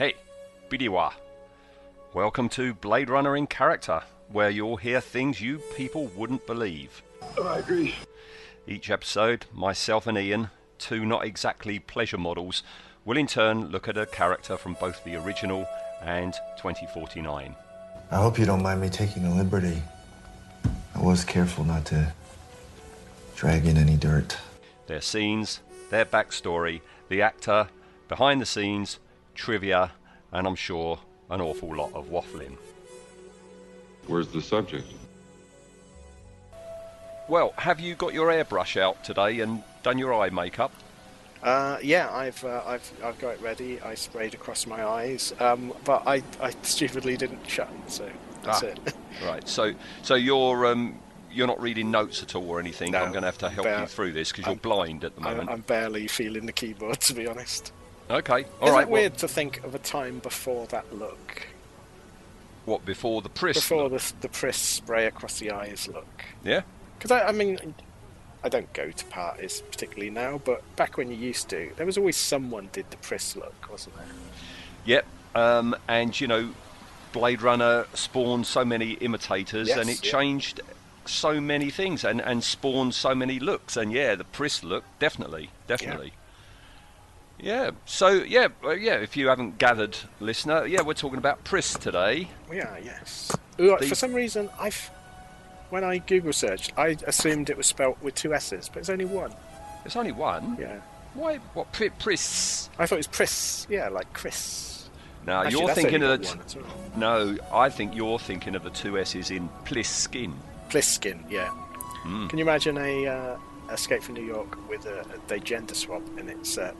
Hey, Bidiwa. Welcome to Blade Runner in Character, where you'll hear things you people wouldn't believe. Oh, I agree. Each episode, myself and Ian, two not exactly pleasure models, will in turn look at a character from both the original and 2049. I hope you don't mind me taking a liberty. I was careful not to drag in any dirt. Their scenes, their backstory, the actor, behind the scenes, trivia, and I'm sure an awful lot of waffling. Where's the subject? Well, have you got your airbrush out today and done your eye makeup? Uh, yeah, I've, uh, I've I've got it ready. I sprayed across my eyes, um, but I, I stupidly didn't shut, so that's Ah. it. Right. So, so you're um, you're not reading notes at all or anything. No, I'm going to have to help but you through this because you're blind at the I, moment. I'm barely feeling the keyboard, to be honest. Okay. All Isn't right. it well, weird to think of a time before that look? what before the Pris? Before look? the the Pris spray across the eyes look? Yeah. Because I, I mean, I don't go to parties particularly now, but back when you used to, there was always someone did the Pris look, wasn't there? Yep. Um, and you know, Blade Runner spawned so many imitators, Yes, and it yeah. changed so many things, and and spawned so many looks. And yeah, the Pris look definitely, definitely. Yeah. So yeah, uh, yeah. If you haven't gathered, listener, yeah, we're talking about Pris today. We are, yes. Ooh, The- For some reason, I've when I Google searched, I assumed it was spelt with two S's, but it's only one. It's only one. Yeah, Why? What? Pri- Priss? I thought it was Pris. Yeah, like Chris. Now Actually, you're thinking of the. T- well. no, I think you're thinking of the two S's in Pliskin. Pliskin. Yeah. Hmm. Can you imagine a uh, Escape from New York with a, a they gender swap and it's uh,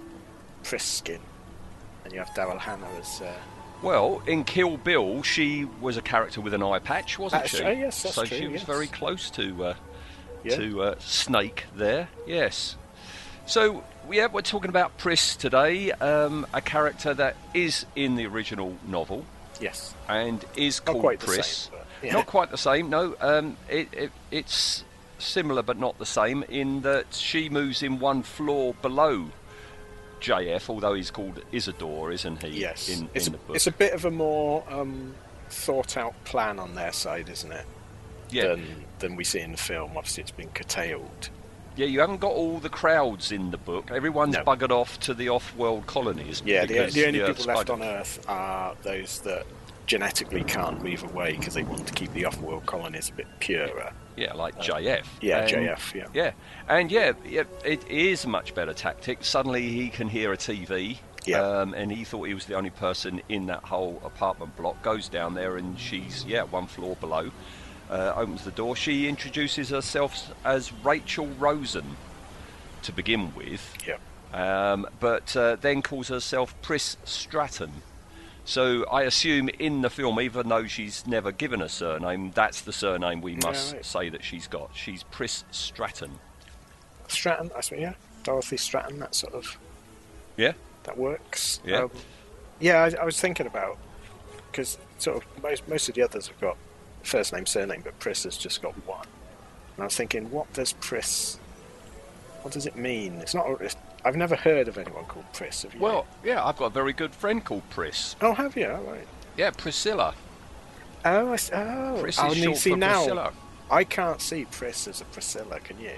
Priskin, and you have Daryl Hannah as. Uh, Well, in Kill Bill, she was a character with an eye patch, wasn't That's- she? yes, that's so true, she was yes. very close to uh, Yeah. to uh, Snake there. Yes. So yeah, we're talking about Pris today, um, a character that is in the original novel yes. and is Not called quite the same, yeah. Not quite the same. No, um, it, it, it's similar but not the same in that she moves in one floor below JF, although he's called Isidore, isn't he? Yes. In, it's, in a, the book. it's a bit of a more um, thought out plan on their side, isn't it? yeah. Than than we see in the film. Obviously, it's been curtailed. Yeah, you haven't got all the crowds in the book. Everyone's No. buggered off to the off-world colonies. Yeah, the, the only people left buggered. on Earth are those that genetically can't move away because they want to keep the off-world colonies a bit purer. Yeah, like JF. Yeah, And- JF. Yeah. Yeah, and yeah, yeah, it is a much better tactic. Suddenly he can hear a TV. Yeah. Um, and he thought he was the only person in that whole apartment block. Goes down there and she's yeah one floor below. Uh, opens the door. She introduces herself as Rachel Rosen to begin with. Yeah. um, but uh, then calls herself Pris Stratton. So I assume in the film, even though she's never given a surname, that's the surname we must right. say that she's got. She's Pris Stratton. Stratton. I suppose, yeah. Dorothy Stratton. That sort of Yeah, that works. Yeah. Um, yeah. I, I was thinking about because sort of most most of the others have got first name surname, but Pris has just got one. And I was thinking, what does Pris? What does it mean? It's not. It's, I've never heard of anyone called Pris. Have you? well, yeah, I've got a very good friend called Pris. Oh, have you? Right. Yeah, Priscilla. Oh, I see. Oh, Pris oh, is short see for now. Priscilla. I can't see Pris as a Priscilla. Can you?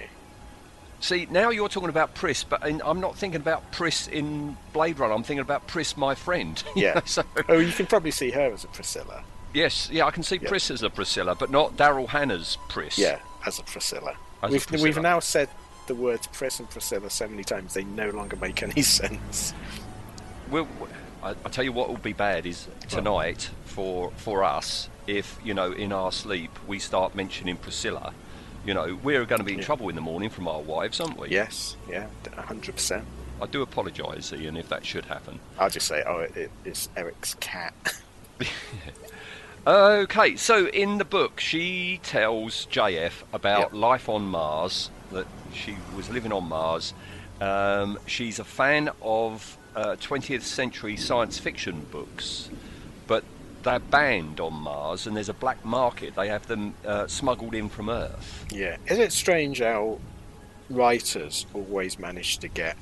See, now you're talking about Pris, but in, I'm not thinking about Pris in Blade Runner. I'm thinking about Pris, my friend. Yeah. so- oh, you can probably see her as a Priscilla. yes, yeah, I can see Yeah. Pris as a Priscilla, but not Daryl Hannah's Pris. Yeah, as a Priscilla. As we've Priscilla. we've now said the words Pris and Priscilla so many times they no longer make any sense. Well, I, I tell you what will be bad is tonight for for us if you know in our sleep we start mentioning Priscilla. You know we're going to be in Yeah. trouble in the morning from our wives, aren't we? Yes, yeah, hundred percent. I do apologise, Ian, if that should happen. I'll just say, oh, it, it's Eric's cat. Okay, so in the book, she tells JF about Yep. life on Mars, that she was living on Mars. Um, she's a fan of uh, 20th century science fiction books, but they're banned on Mars and there's a black market. They have them uh, smuggled in from Earth. yeah, is it strange how writers always manage to get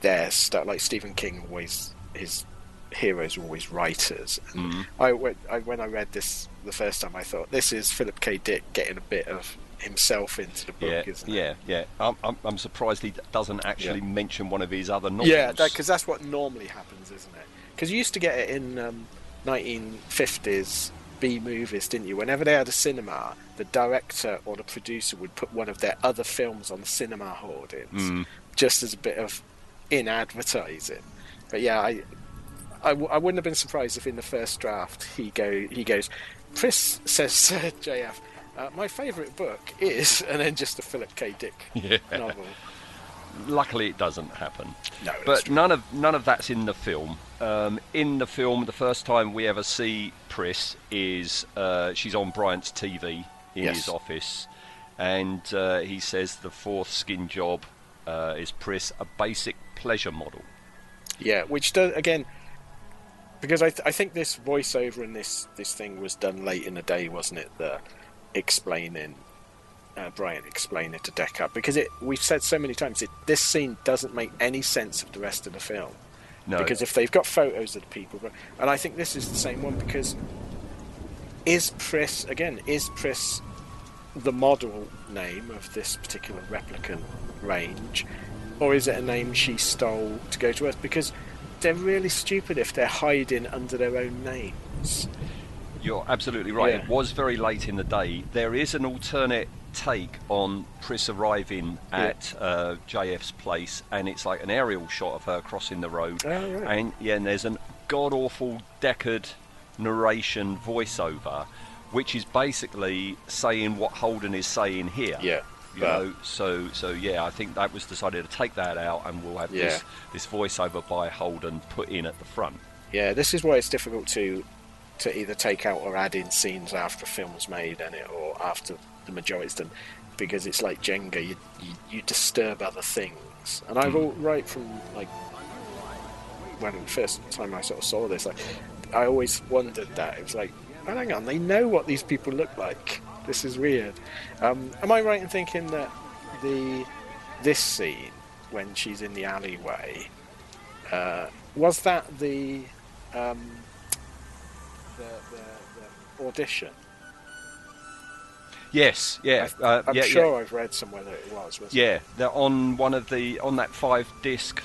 their stuff? Like Stephen King always his heroes are always writers. Mm-hmm. I, when, I, when I read this the first time, I thought this is Philip K. Dick getting a bit of himself into the book, Yeah, isn't it? yeah, yeah. I'm, I'm, I'm surprised he doesn't actually Yeah. mention one of his other novels. Yeah, because that's what normally happens, isn't it? Because you used to get it in um, 1950s B movies, didn't you? Whenever they had a cinema, the director or the producer would put one of their other films on the cinema hoardings, just as a bit of in advertising. But yeah, I, I, w- I wouldn't have been surprised if in the first draft he go he goes, Pris says JF. Uh, my favourite book is, and then just a Philip K. Dick Yeah. novel. Luckily, it doesn't happen. No, but true. none of none of that's in the film. Um, in the film, the first time we ever see Pris is uh, she's on Bryant's TV in Yes. his office, and uh, he says the fourth skin job uh, is Pris, a basic pleasure model. Yeah, which does again because I, th- I think this voiceover and this this thing was done late in the day, wasn't it? The explaining uh, Bryant explain it to Deckard because it we've said so many times it this scene doesn't make any sense of the rest of the film No, because if they've got photos of the people, and I think this is the same one because is Pris again is Pris the model name of this particular replicant range, or is it a name she stole to go to Earth? Because they're really stupid if they're hiding under their own names. You're absolutely right. Yeah. It was very late in the day. There is an alternate take on Pris arriving at uh, JF's place, and it's like an aerial shot of her crossing the road. Oh, right. And yeah, and there's an god awful Deckard narration voiceover, which is basically saying what Holden is saying here. Yeah, You but- know, so so yeah, I think that was decided to take that out, and we'll have this this voiceover by Holden put in at the front. Yeah, this is why it's difficult to to either take out or add in scenes after a film's made in it or after the majority's done, because it's like Jenga, you you, you disturb other things. And I've all right from like when the first time I sort of saw this, like I always wondered that it was like, oh, hang on, they know what these people look like. This is weird. Um, am I right in thinking that the this scene when she's in the alleyway uh, was that the um, the, the, the audition? Yes, yeah, I, uh, I'm yeah, sure yeah. I've read somewhere that it was. wasn't Yeah, they're on one of the on that five disc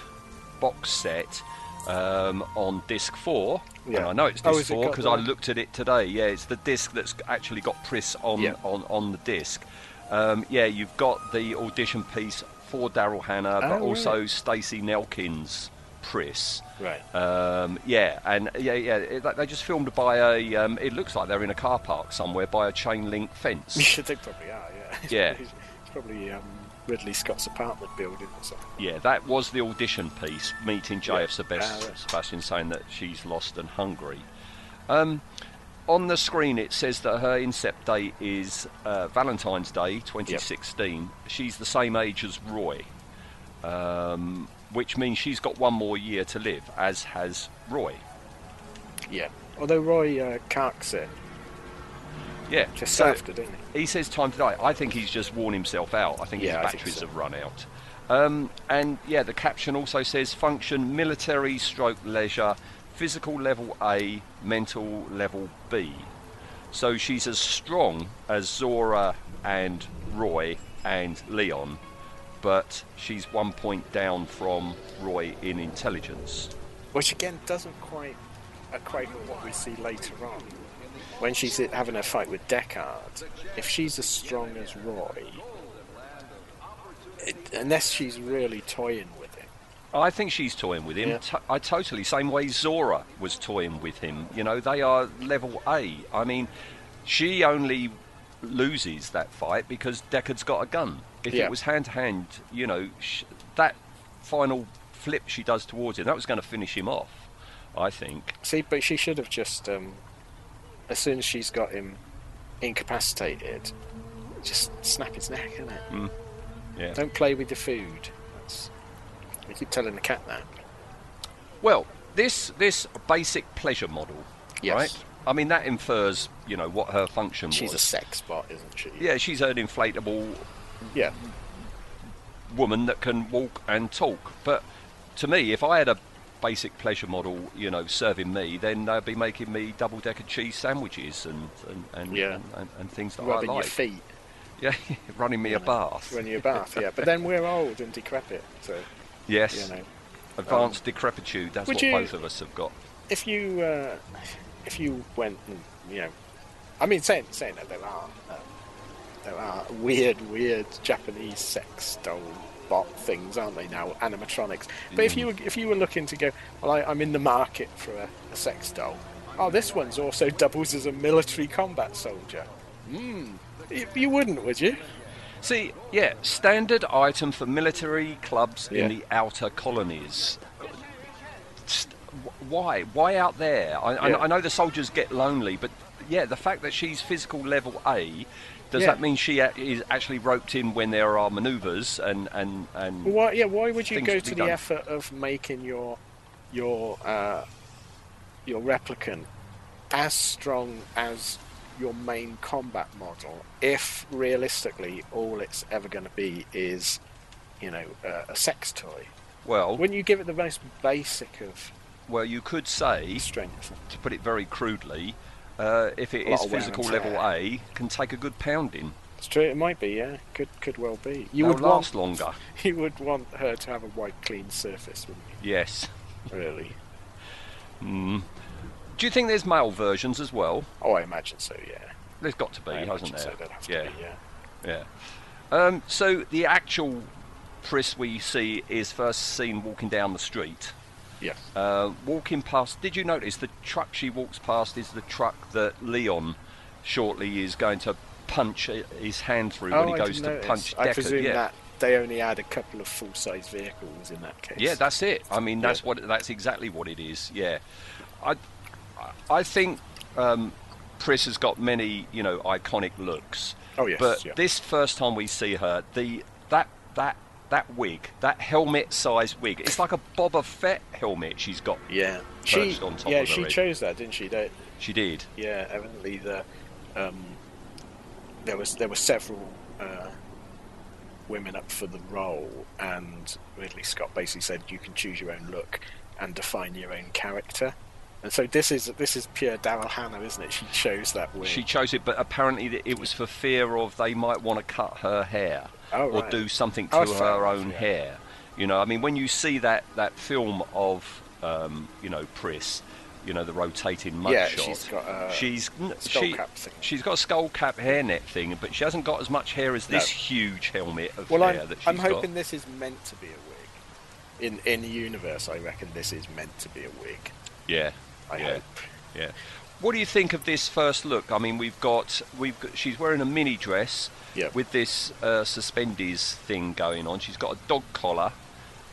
box set um, on disc four. Yeah. And I know it's Oh, disc four because I looked at it today. Yeah, it's the disc that's actually got Pris on Yeah. on on the disc. Um, yeah, you've got the audition piece for Daryl Hannah, but Oh, also right. Stacey Nelkin's Pris. Right. Um, yeah, and yeah, yeah, it, they just filmed by a. Um, it looks like they're in a car park somewhere by a chain link fence. they probably are. Yeah. It's Yeah. Probably, it's probably um, Ridley Scott's apartment building or something. Yeah, that was the audition piece, meeting JF Yeah. Sebas- Ah, right. Sebastian saying that she's lost and hungry. Um, on the screen, it says that her incept date is uh, Valentine's Day 2016. She's the same age as Roy, um, which means she's got one more year to live, as has Roy. Yeah. Although Roy uh, carks it Yeah, just so after, didn't he? he says time to die. I think he's just worn himself out. I think Yeah, his batteries so. have run out. Um, and yeah, the caption also says function military stroke leisure, physical level A, mental level B. So she's as strong as Zhora and Roy and Leon, but she's one point down from Roy in intelligence. Which again doesn't quite equate with what we see later on. When she's having a fight with Deckard, if she's as strong as Roy, it, unless she's really toying with him, I think she's toying with him. Yeah. To- I totally same way Zhora was toying with him. You know, they are level A. I mean, she only loses that fight because Deckard's got a gun. If Yeah. it was hand to hand, you know, sh- that final flip she does towards him, that was going to finish him off. I think. see, but she should have just, um, as soon as she's got him incapacitated, just snap his neck, innit? Yeah. Don't play with the food. That's, we keep telling the cat that. Well, this this basic pleasure model, Yes. right? I mean, that infers, you know, what her function was. She's a sex bot, isn't she? yeah, she's an inflatable Yeah. woman that can walk and talk. But to me, if I had a basic pleasure model, you know, serving me, then they'd be making me double decker cheese sandwiches and and, and, Yeah. and, and, and things that rubbing I your feet Yeah, running me a bath. when you're bath. Yeah, but then we're old and decrepit, so yes, you know. advanced decrepitude. That's what you- both of us have got. if you uh, if you went and you know, I mean, saying saying that there are um, there are weird, weird Japanese sex doll bot things, aren't they now? Animatronics. But if you were if you were looking to go, well, I, I'm in the market for a, a sex doll. Oh, this one's also doubles as a military combat soldier. Hmm. You, you wouldn't, would you? See, yeah, standard item for military clubs Yeah. in the outer colonies. Why? Why out there? I, I- Yeah. I know the soldiers get lonely, but yeah, the fact that she's physical level A, does Yeah. that mean she a- is actually roped in when there are manoeuvres and and and? Why? Yeah. Why would you go to the done. effort of making your your uh, your replicant as strong as your main combat model if realistically all it's ever going to be is you know uh, a sex toy? Well, Wouldn't you give it the most basic of well, you could say, strength? to put it very crudely, uh, if it is of wear and physical level. A, can take a good pounding. It's true. It might be. Yeah. Could could well be. You They'll would last want longer. you would want her to have a white clean surface, wouldn't you? Yes. Really? Mm. Do you think there's male versions as well? Oh, I imagine so. Yeah. There's got to be, I hasn't there? so. Yeah, be, yeah. yeah. Um, so the actual Pris we see is first seen walking down the street. Yes. Uh, walking past, did you notice the truck she walks past is the truck that Leon shortly is going to punch his hand through when he Oh, I goes to notice. punch I presume yeah. that they only had a couple of full-size vehicles in that case. Yeah, that's it. I mean, that's Yeah. what that's exactly what it is. Yeah, I I think um, Pris has got many you know iconic looks. Oh, yes, But yeah. this first time we see her, the that that that wig, that helmet-sized wig, it's like a Boba Fett helmet she's got. yeah. She on top yeah she head. chose that, didn't she? That She did. yeah, evidently the um, there was there were several uh, women up for the role, and Ridley Scott basically said you can choose your own look and define your own character. And so this is this is pure Daryl Hannah, isn't it? She chose that wig. She chose it, but apparently it was for fear of they might want to cut her hair Oh, or do something to Oh, her enough, own yeah. hair. You know, I mean, when you see that, that film of, um, you know, Pris, you know, the rotating mugshot. Yeah, she's got a she's skull she, cap thing. She's got a skull cap hairnet thing, but she hasn't got as much hair as this No. huge helmet of Well, hair I'm, that she's I'm got. hoping this is meant to be a wig. In in the universe, I reckon this is meant to be a wig. Yeah, I yeah. hope. Yeah. What do you think of this first look? I mean, we've got we've got, she's wearing a mini dress Yeah. with this uh, suspendies thing going on. She's got a dog collar.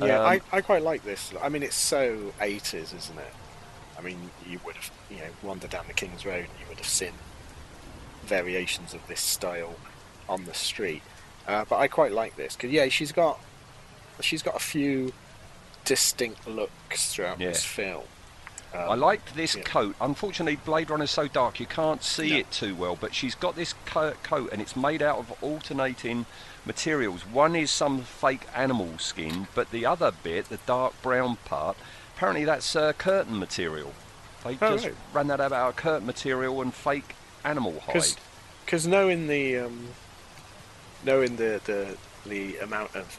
Yeah, Um, I, I quite like this. I mean, it's so 80s, isn't it? I mean, you would have, you know, wandered down the King's Road and you would have seen variations of this style on the street. Uh, but I quite like this because yeah, she's got she's got a few distinct looks throughout Yeah. this film. Um, I liked this yeah. coat. Unfortunately, Blade Runner is so dark you can't see No. it too well. But she's got this co- coat, and it's made out of alternating materials. One is some fake animal skin, but the other bit, the dark brown part, apparently that's uh, curtain material. They Oh, just right. ran that out of curtain material and fake animal hide. Because knowing the um, knowing the, the the amount of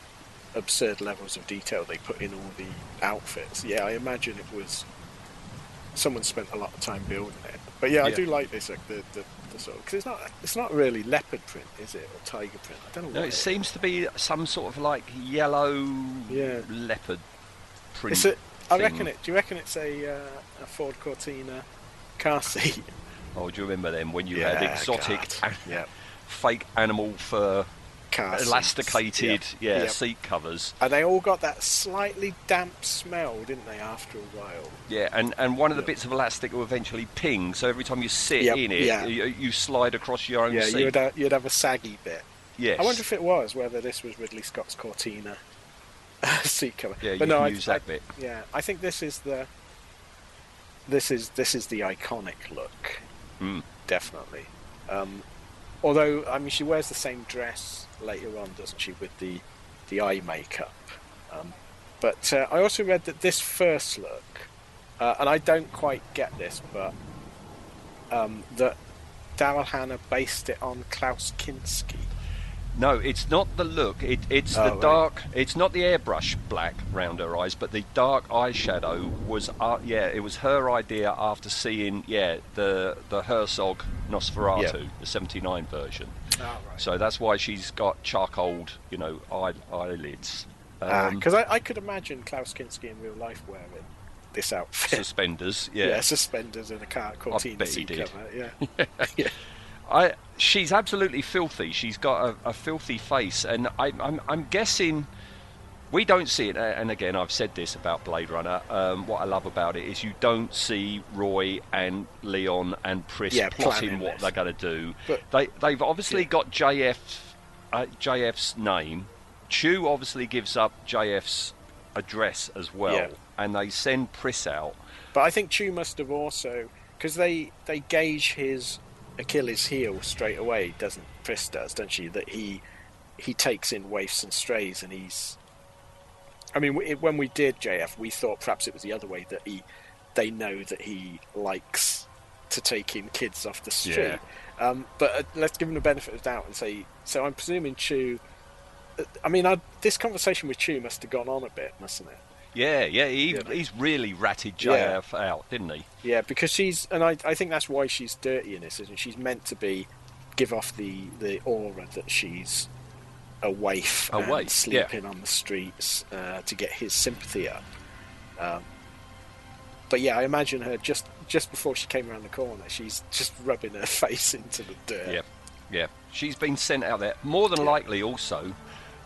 absurd levels of detail they put in all the outfits, yeah, I imagine it was someone spent a lot of time building it. But yeah, I Yeah. do like this, like the, the, the sort because it's not it's not really leopard print, is it, or tiger print? I don't know. No, what it is. seems to be some sort of like yellow Yeah. leopard print. It's a, I thing. reckon it. Do you reckon it's a, uh, a Ford Cortina car seat? Oh, do you remember them when you had exotic, an- Yep. fake animal fur, Car elasticated, Yep. yeah, Yep. seat covers. And they all got that slightly damp smell, didn't they? After a while. Yeah, and, and one of the Yep. bits of elastic will eventually ping, so every time you sit Yep, in it, yeah. you, you slide across your own Yeah, seat. you'd have, you'd have a saggy bit. yes. I wonder if it was whether this was Ridley Scott's Cortina seat cover. yeah, you but no, can I, use I- that bit. Yeah, I think this is the this is this is the iconic look, Mm. definitely. Um, although I mean, she wears the same dress later on, doesn't she, with the the eye makeup? Um, But uh, I also read that this first look, uh, and I don't quite get this, but um, that Daryl Hannah based it on Klaus Kinski. No, it's not the look. It, it's Oh, the right. dark. It's not the airbrush black round her eyes, but the dark eyeshadow was. Uh, yeah, it was her idea after seeing yeah the the Herzog Nosferatu, Yeah. the '79 version. Oh, right. So that's why she's got charcoaled, you know, eye, eyelids, um, Because I, I could imagine Klaus Kinski in real life wearing this outfit. suspenders. yeah. Yeah, suspenders and a car Cortina bet he seat did. cover. Yeah. yeah. I she's absolutely filthy. She's got a, a filthy face, and I, I'm I'm guessing we don't see it. And again, I've said this about Blade Runner. Um, what I love about it is you don't see Roy and Leon and Pris Yeah, plotting what this. they're going to do. But- they they've obviously Yeah. got JF uh, JF's name. Chew obviously gives up JF's address as well, Yeah. and they send Pris out. But I think Chew must have also because they they gauge his Achilles heel straight away, doesn't Pris does, don't she? That he he takes in waifs and strays, and he's. I mean, w- when we did JF, we thought perhaps it was the other way that he they know that he likes to take in kids off the street. Yeah. Um, but uh, let's give him the benefit of the doubt and say. So I'm presuming Chew. uh, I mean, I, this conversation with Chew must have gone on a bit, mustn't it? Yeah, yeah, he, Yeah. he's really ratted Yeah. Out, didn't he? Yeah, because she's, and I, I think that's why she's dirty in this, isn't she? She's meant to be, give off the, the aura that she's a waif, A waif, sleeping on the streets uh, to get his sympathy up. Um, but yeah, I imagine her just just before she came around the corner, she's just rubbing her face into the dirt. Yeah, yeah. She's been sent out there. More than Yeah. likely, also,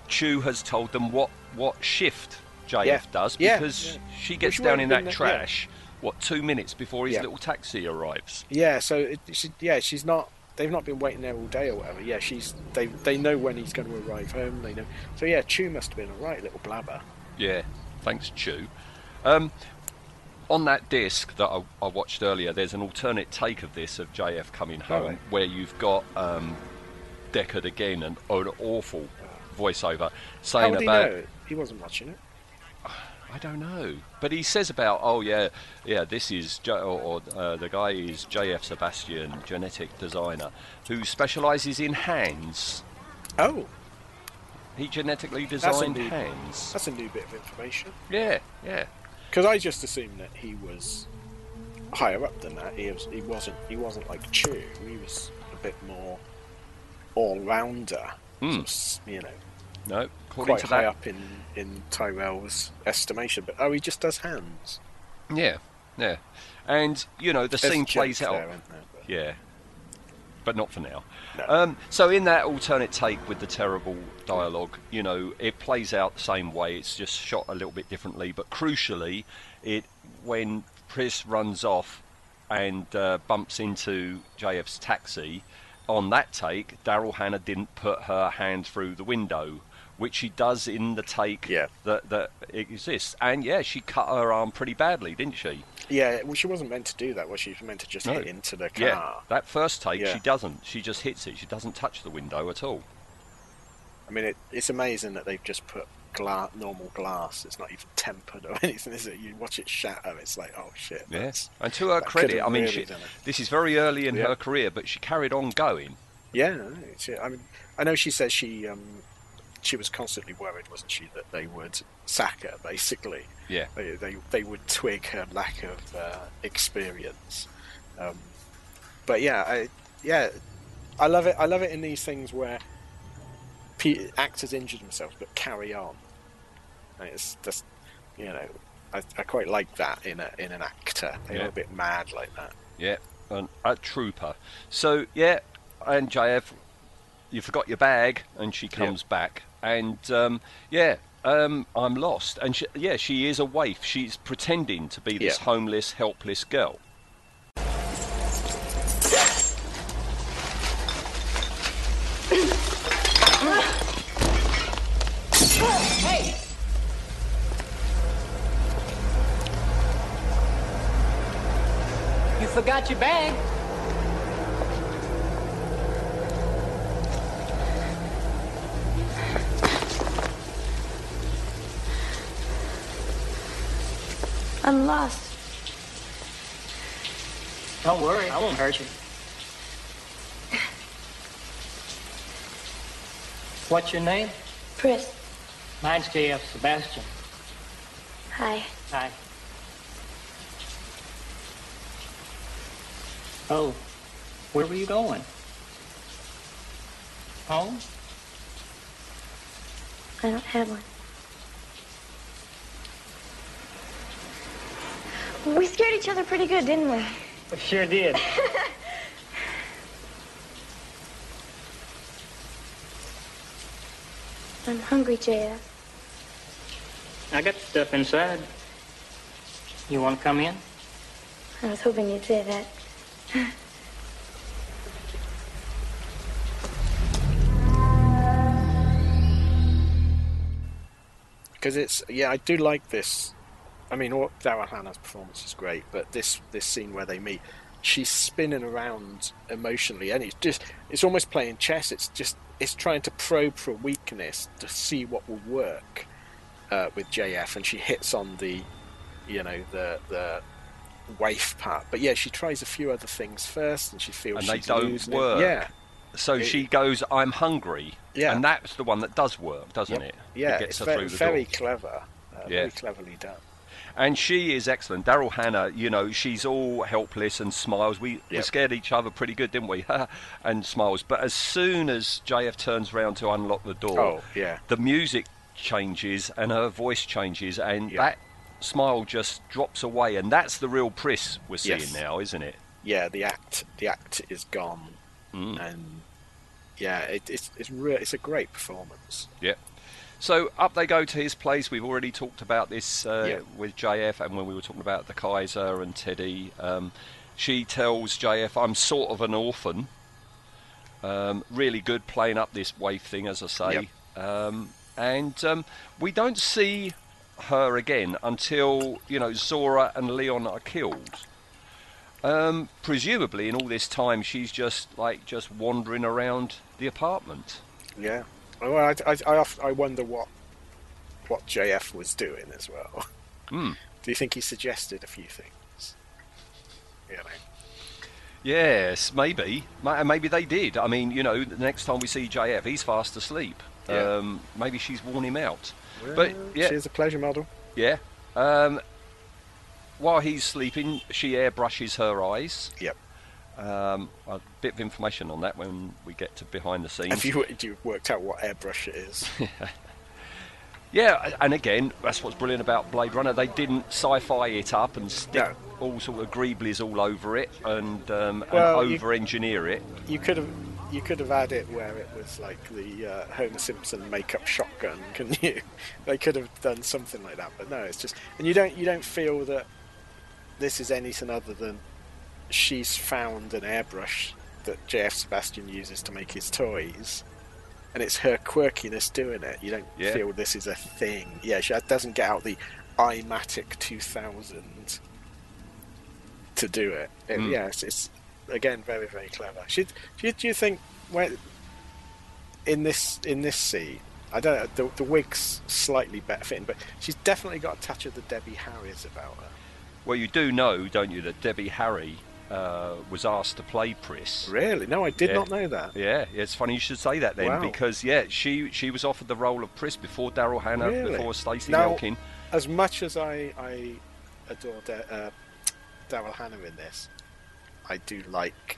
Chew has told them what what shift JF Yeah. does because yeah. she gets she down in have that been yeah. trash. What two minutes before his Yeah. little taxi arrives? Yeah, so it, she, yeah, she's not. They've not been waiting there all day or whatever. Yeah, she's. They they know when he's going to arrive home. They know. So yeah, Chew must have been a right little blabber. Yeah, thanks, Chew. Um, on that disc that I, I watched earlier, there's an alternate take of this of JF coming home, right. where you've got um, Deckard again and an awful voiceover How saying would he about know? He wasn't watching it. I don't know, but he says about oh yeah, yeah this is J- or, uh, the guy is J.F. Sebastian, genetic designer, who specialises in hands. Oh, He genetically designed new- hands. that's a new bit of information. Yeah, yeah, Because I just assumed that he was higher up than that. He was. He wasn't. He wasn't like Chew. He was a bit more all rounder. Hmm. You know, no. According quite to high that, up in in Tyrell's estimation. But oh, he just does hands. yeah, yeah, and you know the There's scene plays out. there? But- Yeah, but not for now. No. Um, so in that alternate take with the terrible dialogue, you know, it plays out the same way. It's just shot a little bit differently, but crucially, it when Pris runs off and uh, bumps into JF's taxi, on that take, Daryl Hannah didn't put her hand through the window, which she does in the take Yeah. that that exists. And yeah, she cut her arm pretty badly, didn't she? Yeah, well, she wasn't meant to do that. Was she? She was meant to just No. hit into the car. Yeah, that first take, Yeah. she doesn't. She just hits it. She doesn't touch the window at all. I mean, it, it's amazing that they've just put gla- normal glass. It's not even tempered or anything, is it? You watch it shatter, it's like, oh shit. Yeah, and to her credit, I mean, really she, this is very early in Yeah. her career, but she carried on going. Yeah, it's, I mean, I know she says she um, she was constantly worried, wasn't she, that they would sack her. Basically, Yeah, they they, they would twig her lack of uh, experience. Um, but yeah, I yeah, I love it. I love it in these things where pe- actors injure themselves but carry on. And It's just you know, I, I quite like that in a in an actor. They're Yeah. a bit mad like that. yeah, and a trooper. So yeah, and JF, you forgot your bag, and she comes back, and um, yeah. Um, I'm lost, and she, yeah, she is a waif. She's pretending to be this Yeah. homeless, helpless girl. Hey! You forgot your bag. I'm lost. Don't worry, I won't hurt you. What's your name? Pris. Mine's J.F. Sebastian. Hi. Hi. Oh, where were you going? Home? I don't have one. We scared each other pretty good, didn't we? We sure did. I'm hungry, JF. I got stuff inside. You want to come in? I was hoping you'd say that. because it's yeah I do like this. I mean, all, Daryl Hannah's performance is great, but this this scene where they meet, she's spinning around emotionally, and it's just it's almost playing chess. It's just it's trying to probe for a weakness to see what will work uh, with JF, and she hits on the you know the the waif part. But yeah, she tries a few other things first, and she feels And they don't it. work. Yeah, So It- she goes, "I'm hungry," Yeah. and that's the one that does work, doesn't Yep. it? yeah, it gets it's her ve- through the very door. clever, uh, Yeah. very cleverly done. And she is excellent. Daryl Hannah, you know, she's all helpless and smiles. We, we scared each other pretty good, didn't we? and smiles. But as soon as JF turns around to unlock the door, Oh, yeah. the music changes and her voice changes, and Yeah. that smile just drops away. And that's the real Pris we're seeing Yes. now, isn't it? yeah, the act the act is gone, Mm. and yeah, it, it's it's re- it's a great performance. Yep. So up they go to his place. We've already talked about this uh, Yeah. with JF, and when we were talking about the Kaiser and Teddy, um, she tells JF, "I'm sort of an orphan." Um, really good playing up this wave thing, as I say. Um, and um, we don't see her again until you know Zhora and Leon are killed. Um, presumably, in all this time, she's just like just wandering around the apartment. Yeah, I I, I, I wonder what what JF was doing as well. Hmm. Do you think he suggested a few things? You know, Yes, maybe. Maybe they did. I mean, you know, the next time we see JF, he's fast asleep. Yeah. Um, maybe she's worn him out. but yeah, she's a pleasure model. yeah. Um, while he's sleeping, she airbrushes her eyes. Yep. Um, a bit of information on that when we get to behind the scenes. Have you you worked out what airbrush it is? Yeah, and again, that's what's brilliant about Blade Runner. They didn't sci-fi it up and stick No. all sort of greeblies all over it and, um, Well, and over-engineer it. you could have you could have had it where it was like the uh, Homer Simpson makeup shotgun, couldn't you? they could have done something like that, but no, it's just and you don't you don't feel that this is anything other than she's found an airbrush that JF Sebastian uses to make his toys, and it's her quirkiness doing it. You don't Yeah. feel this is a thing. Yeah, she doesn't get out the iMatic 2000 to do it. it Mm. Yeah, it's, it's again very very clever. Should do you, do you think when in this in this scene? I don't know. The, the wig's slightly better fitting, but she's definitely got a touch of the Debbie Harry's about her. Well, you do know, don't you, that Debbie Harry uh, was asked to play Pris. Really? No, I did Yeah. not know that. Yeah, it's funny you should say that then, Wow. because yeah, she she was offered the role of Pris before Daryl Hannah, Really? before Stacey Now- Nelkin. As much as I I adore De- uh, Daryl Hannah in this, I do like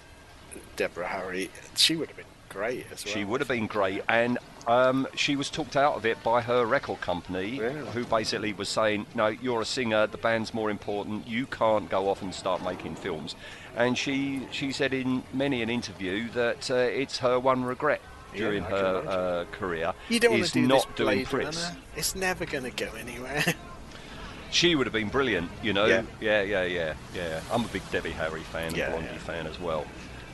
Deborah Harry. She would have been great as well. She would have been great, and um, she was talked out of it by her record company, Really? who basically was saying, "No, you're a singer. The band's more important. You can't go off and start making films." And she she said in many an interview that uh, it's her one regret during I can her uh, career You don't want is to do not this doing Blade It's never going to go anywhere. She would have been brilliant, you know. Yeah. yeah, yeah, yeah. yeah. I'm a big Debbie Harry fan, Yeah, and Blondie yeah. fan as well.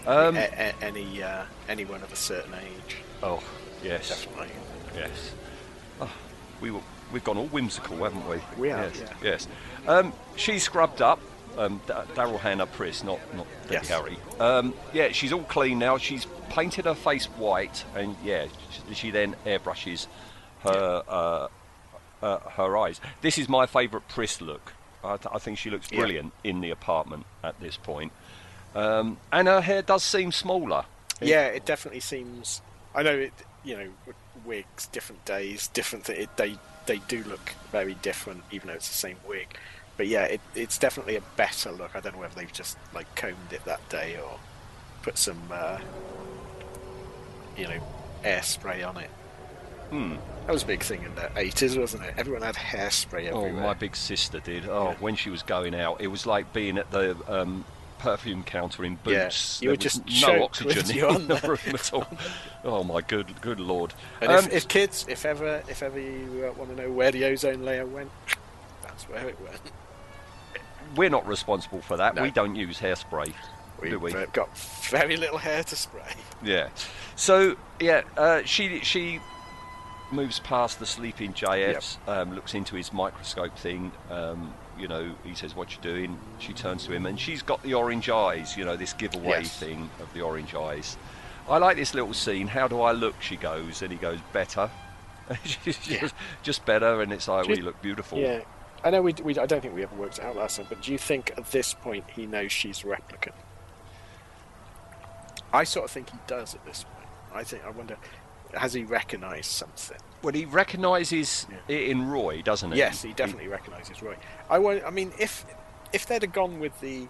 Um, A- a- any uh, anyone of a certain age, oh, yes. definitely. Yes. Oh, we were, we've gone all whimsical, haven't we? We have, Yes. yeah. yes. Um, she scrubbed up. Um, D- Daryl Hannah Pris, not not Debbie Yes. Harry. Um, yeah, she's all clean now. She's painted her face white, and yeah, she, she then airbrushes her uh, uh, her eyes. This is my favourite Pris look. I, th- I think she looks Yeah. brilliant in the apartment at this point. Um, and her hair does seem smaller. Yeah, it definitely seems. I know it. You know, wigs, different days, different. Th- it, they they do look very different, even though it's the same wig. But yeah, it, it's definitely a better look. I don't know whether they've just like combed it that day or put some, uh, you know, airspray on it. Hmm. That was a big thing in the eighties, wasn't it? Everyone had hairspray everywhere. Oh, my big sister did. Oh, Yeah. when she was going out, it was like being at the um, perfume counter in Yeah, Boots. you There were just no oxygen in the room at all. Oh my good, good lord. And Um, if, if kids, if ever, if ever you uh, want to know where the ozone layer went, that's where it went. We're not responsible for that. No. We don't use hairspray, do We've we? uh, got very little hair to spray. Yeah. So yeah, uh, she she moves past the sleeping JFs, um, looks into his microscope thing. Um, you know, he says, "What you doing?" She turns to him, and she's got the orange eyes. You know, this giveaway Yes. thing of the orange eyes. I like this little scene. How do I look? She goes, and he goes, "Better." Yeah. just, just better, and it's like, Do "We you- look beautiful." Yeah, I know. We, we I don't think we ever worked it out last time. But do you think at this point he knows she's a replicant? I sort of think he does at this point. I think. I wonder, has he recognised something? Well, he recognises Yeah. it in Roy, doesn't he? Yes, he definitely recognises Roy. I. I mean, if if they'd have gone with the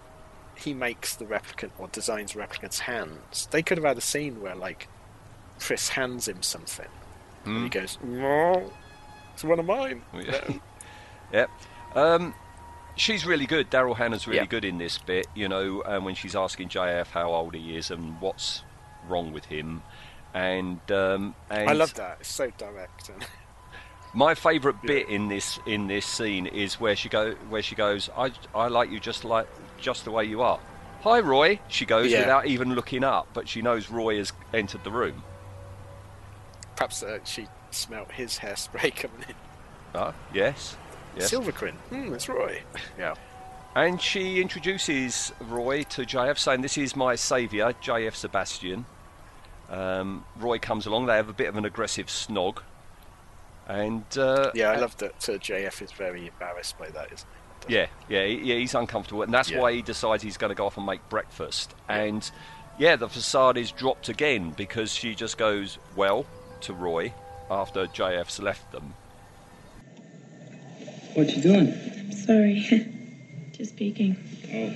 he makes the replicant or designs replicant's hands, they could have had a scene where like Pris hands him something, and he hmm. goes, "No, it's one of mine." Yeah. Yep. Um, she's really good. Daryl Hannah's really Yeah. good in this bit. You know, um, when she's asking JF how old he is and what's wrong with him, and um, and I love that. It's so direct. My favourite Yeah. bit in this in this scene is where she go where she goes. I I like you just like just the way you are. Hi, Roy. She goes Yeah. without even looking up, but she knows Roy has entered the room. perhaps uh, she smelt his hairspray coming in. Ah, yes. Yes. Silvikrin. Hmm, it's Roy. Yeah. And she introduces Roy to JF, saying, This is my saviour, JF Sebastian. Um, Roy comes along, they have a bit of an aggressive snog. And. Uh, Yeah, I uh, love that uh, JF is very embarrassed by that, isn't he? Yeah, yeah, yeah, he's uncomfortable. And that's Yeah. why he decides he's going to go off and make breakfast. And yeah, the facade is dropped again because she just goes, Well, to Roy after JF's left them. What you doing? I'm sorry. Just speaking. Oh,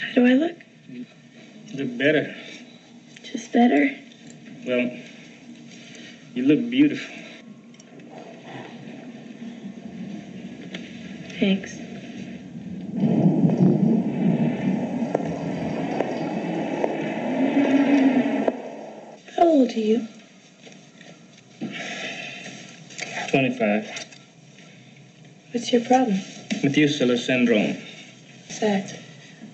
How do I look? you look better. Just better? Well, you look beautiful. Thanks. How old are you? 25. What's your problem? Methuselah syndrome. What's that?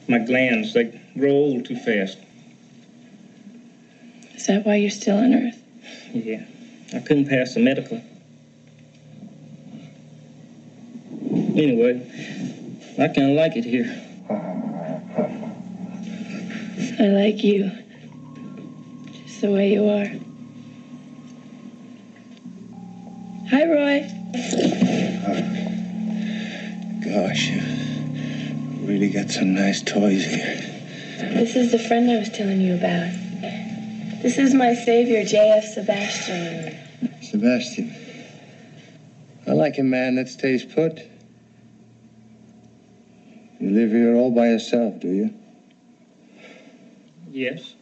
My glands, they grow old too fast. Is that why you're still on Earth? Yeah. I couldn't pass the medical. Anyway, I kind of like it here. I like you. Just the way you are. Hi, Roy. Gosh, you really got some nice toys here. This is the friend I was telling you about. This is my savior, J.F. Sebastian. Sebastian. I like a man that stays put. You live here all by yourself, do you? Yes.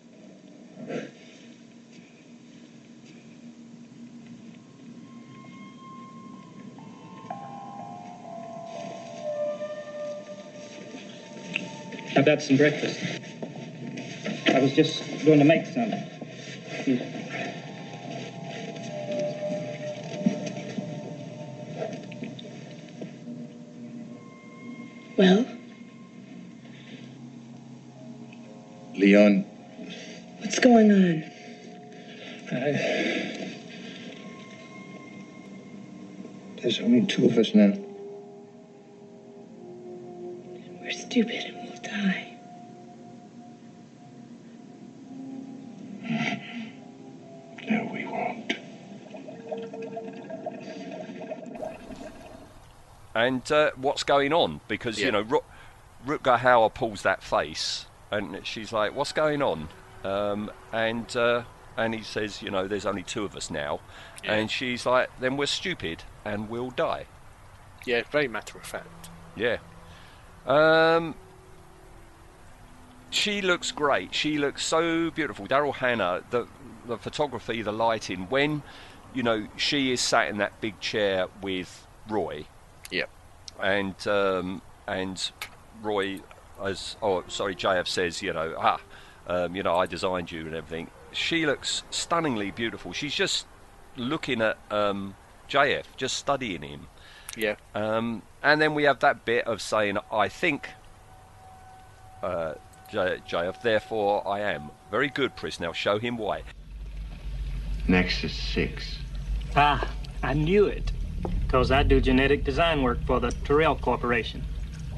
How about some breakfast? I was just going to make some. Here. Well, Leon, what's going on? I... There's only two of us now. We're stupid and uh, what's going on because Yeah. you know Ru- Rutger Hauer pulls that face, and she's like, "What's going on?" Um, and uh, and he says, "You know, there's only two of us now," Yeah. and she's like, "Then we're stupid and we'll die." Yeah, very matter of fact. Yeah. Um, she looks great. She looks so beautiful. Daryl Hannah, the the photography, the lighting. When you know she is sat in that big chair with Roy, Yep. and um, and Roy, as oh sorry, JF says, you know, ah, um, you know, I designed you and everything. She looks stunningly beautiful. She's just looking at um, JF, just studying him. Yeah. Um, and then we have that bit of saying, I think, uh, J- JF, therefore I am. Very good, Pris. Now show him why. Nexus 6. Ah, I knew it. Because I do genetic design work for the Tyrell Corporation.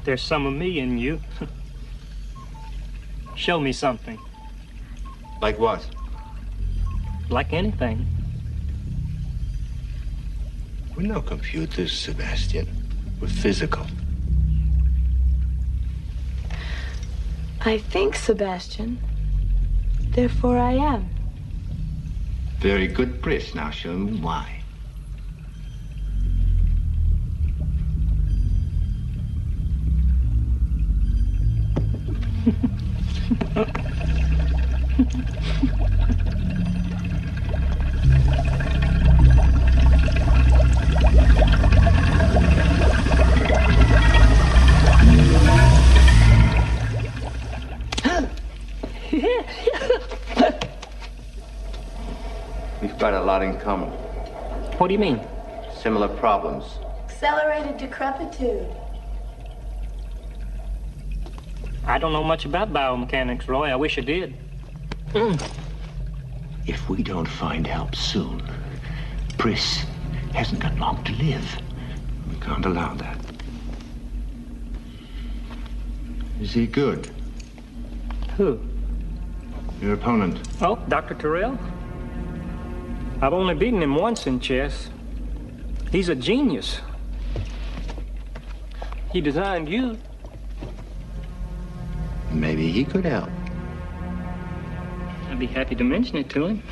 There's some of me in you. Show me something. Like what? Like anything. We're no computers, Sebastian. We're physical. I think, Sebastian. Therefore I am. Very good, Pris. Now show me why. We've got a lot in common. What do you mean? Similar problems. Accelerated decrepitude. I don't know much about biomechanics, Roy. I wish I did. Hmm. If we don't find help soon, Pris hasn't got long to live. We can't allow that. Is he good? Who? Your opponent? Oh, Dr. Tyrell? I've only beaten him once in chess. He's a genius. He designed you. Maybe he could help. I'd be happy to mention it to him.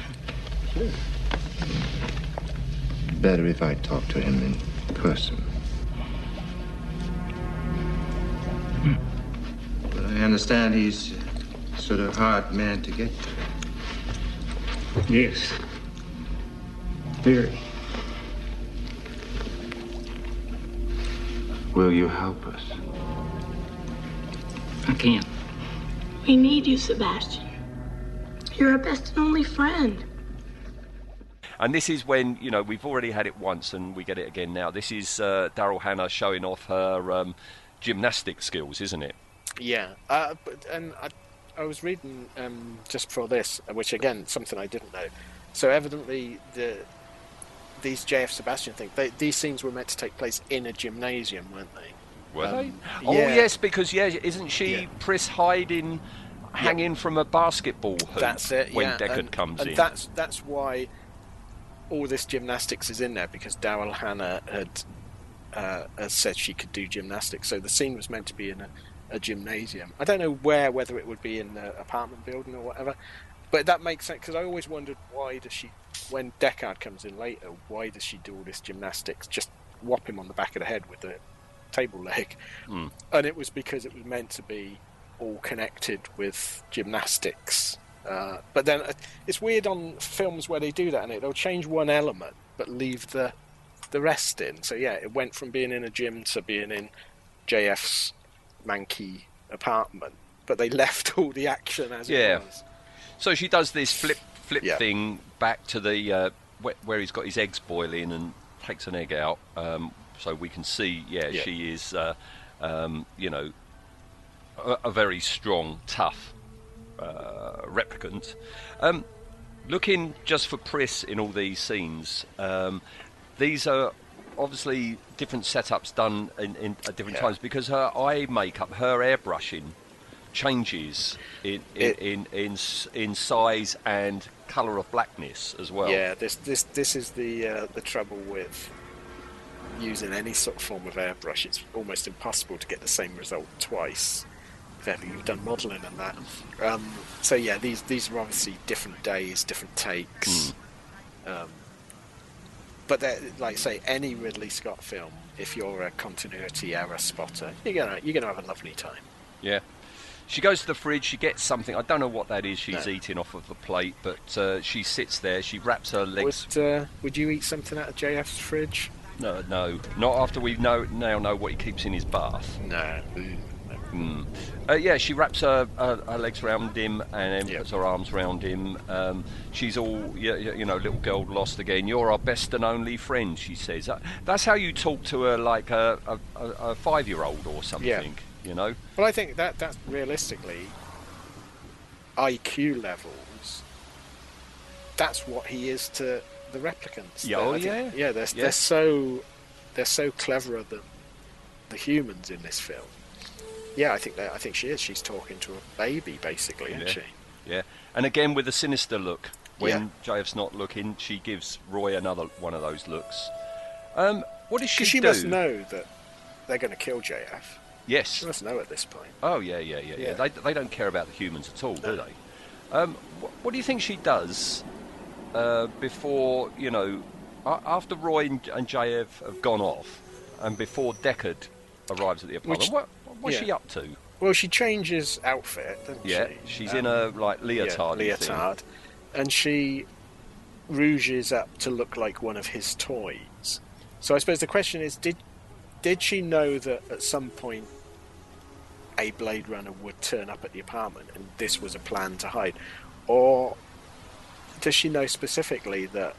Sure. Better if I talk to him in person. But I understand he's sort of hard man to get to. Yes. Very. Will you help us? I can't. We need you, Sebastian. You're our best and only friend. And this is when, you know, we've already had it once and we get it again now. This is uh, Daryl Hannah showing off her um, gymnastic skills, isn't it? Yeah, uh, but, and I, I was reading um, just before this, which again something I didn't know. So evidently the these JF Sebastian thing, they, these scenes were meant to take place in a gymnasium, weren't they? Were Um, they? Oh, yes, because, yeah, isn't she Yeah. Pris hiding, hanging from a basketball hoop That's it. when yeah, Deckard and, comes and in? that's that's why all this gymnastics is in there because Daryl Hannah had uh, has said she could do gymnastics. So the scene was meant to be in a, a gymnasium. I don't know where, whether it would be in the apartment building or whatever. But that makes sense because I always wondered why does she, when Deckard comes in later, why does she do all this gymnastics? Just whop him on the back of the head with the table leg, Hmm. and it was because it was meant to be all connected with gymnastics. Uh, but then uh, it's weird on films where they do that, and it, they'll change one element but leave the the rest in. So yeah, it went from being in a gym to being in JF's manky apartment, but they left all the action as Yeah. it was. So she does this flip flip Yeah. thing back to the uh, where, where he's got his eggs boiling and takes an egg out, um, so we can see. Yeah, Yeah. she is, uh, um, you know, a, a very strong, tough uh, replicant. Um, looking just for Pris in all these scenes, um, these are obviously different setups done in, in at different Yeah. times because her eye makeup, her airbrushing changes in in, in, in in size and colour of blackness as well. Yeah, this this this is the uh, the trouble with using any sort of form of airbrush, it's almost impossible to get the same result twice. If ever you've done modelling and that. Um, so yeah, these these are obviously different days, different takes. Um, but like say any Ridley Scott film, if you're a continuity error spotter, you're gonna you're gonna have a lovely time. Yeah. She goes to the fridge, she gets something. I don't know what that is she's No. eating off of the plate, but uh, she sits there, she wraps her legs. Would uh, would you eat something out of JF's fridge? No, no, not after we know now know what he keeps in his bath. No. Mm. Uh, yeah, she wraps her, her, her legs around him and then Yeah. puts her arms around him. Um, she's all, yeah, yeah, you know, little girl lost again. You're our best and only friend, she says. That, that's how you talk to her like a, a, a, five year old or something, you know? Well, I think that that's realistically IQ levels. That's what he is to the replicants. Yeah, oh, I think- yeah. yeah. They're Yeah. they're so they're so cleverer than the humans in this film. Yeah, I think that I think she is. She's talking to a baby, basically, isn't Yeah. she? Yeah. And again with a sinister look. When Yeah. JF's not looking, she gives Roy another one of those looks. Um, what does she she do? must know that they're going to kill JF. Yes. She must know at this point. Oh yeah, yeah, yeah, yeah. Yeah. They, they don't care about the humans at all, do they? Um, wh- what do you think she does uh, before you know, after Roy and, and JF have gone off, and before Deckard arrives at the apartment? Which- what, what's yeah. she up to? Well, she changes outfit, doesn't Yeah, she? she's Um, in a like yeah, leotard. leotard, and she rouges up to look like one of his toys. So I suppose the question is, did did she know that at some point a Blade Runner would turn up at the apartment, and this was a plan to hide, or does she know specifically that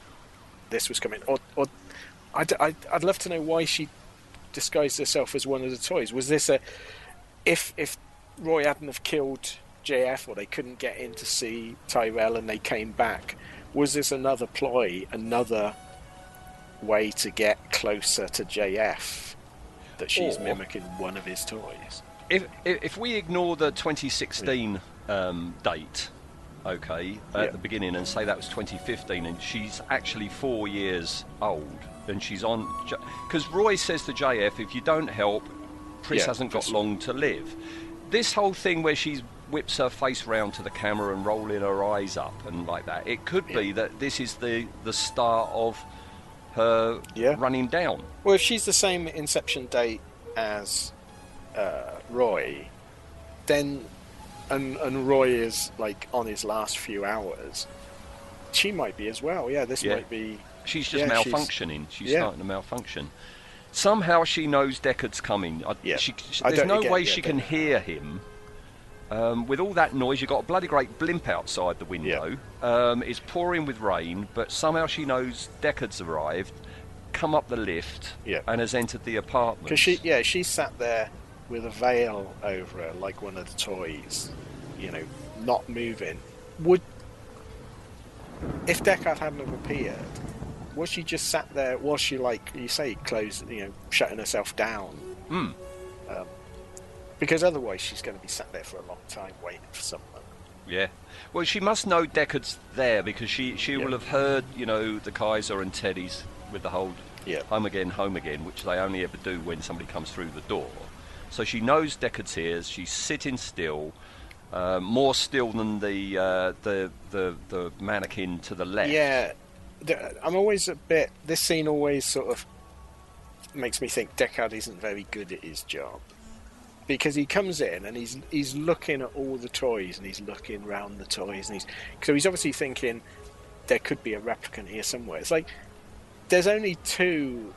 this was coming? Or, or I'd, I'd, I'd love to know why she disguised herself as one of the toys. Was this a if if Roy hadn't have killed JF or they couldn't get in to see Tyrell and they came back, was this another ploy, another way to get closer to JF that she's Or- mimicking one of his toys? If, if if we ignore the 2016 um, date, okay, at Yeah. the beginning, and say that was 2015, and she's actually four years old, and she's on because Roy says to JF, if you don't help, Pris Yeah, hasn't got long to live. This whole thing where she whips her face round to the camera and rolling her eyes up and like that, it could be that this is the the start of her Yeah. running down. Well, if she's the same inception date as uh, Roy, then and and Roy is like on his last few hours, she might be as well. Yeah, this Yeah. might be. She's just Yeah, malfunctioning. She's, yeah. starting to malfunction. Somehow she knows Deckard's coming. I, Yeah. she, she- there's don't no way she can hear him. Um, with all that noise, you've got a bloody great blimp outside the window. Um, it's pouring with rain, but somehow she knows Deckard's arrived, come up the lift, and has entered the apartment. Because she, yeah, she sat there with a veil over her, like one of the toys, you know, not moving. Would if Deckard hadn't have appeared, was she just sat there? Was she like you say, closed, you know, shutting herself down? Hmm. Um, because otherwise, she's going to be sat there for a long time waiting for someone. Yeah. Well, she must know Deckard's there because she, she Yeah. will have heard, you know, the Kaiser and Teddy's with the whole Yeah. home again, home again, which they only ever do when somebody comes through the door. So she knows Deckard's here. She's sitting still, uh, more still than the, uh, the the the mannequin to the left. Yeah, I'm always a bit. This scene always sort of makes me think Deckard isn't very good at his job because he comes in and he's he's looking at all the toys and he's looking round the toys and he's so he's obviously thinking there could be a replicant here somewhere. It's like there's only two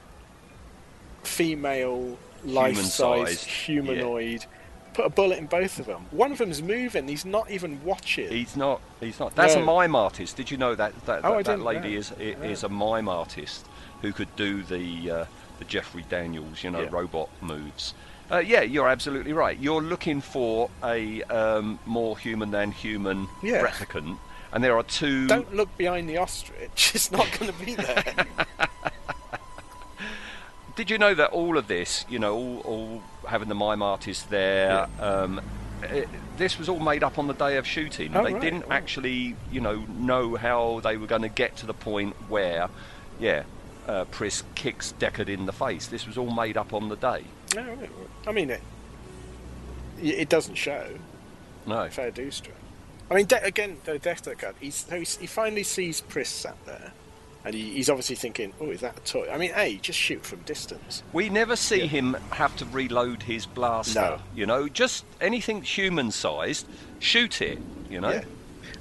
female life-size humanoid. Put a bullet in both of them. One of them's moving. He's not even watching. He's not. He's not. That's a mime artist. Did you know that that, Oh, that, I that didn't lady know. is is a mime artist who could do the uh, the Jeffrey Daniels, you know, Yeah. robot moves. Uh, yeah, you're absolutely right. You're looking for a um, more human than human Yeah. replicant, and there are two. Don't look behind the ostrich. It's not going to be there. Did you know that all of this, you know, all, all having the mime artist there, um, it, this was all made up on the day of shooting. Oh, they right. didn't Wow. actually, you know, know how they were going to get to the point where, yeah, uh, Pris kicks Deckard in the face. This was all made up on the day. No, right. I mean it. It doesn't show. No. Fair dues to him. I mean, De- again, though Deckard, he's, he finally sees Pris sat there, and he, he's obviously thinking, "Oh, is that a toy?" I mean, a just shoot from distance. We never see him have to reload his blaster. No. You know, just anything human sized, shoot it. You know. Yeah.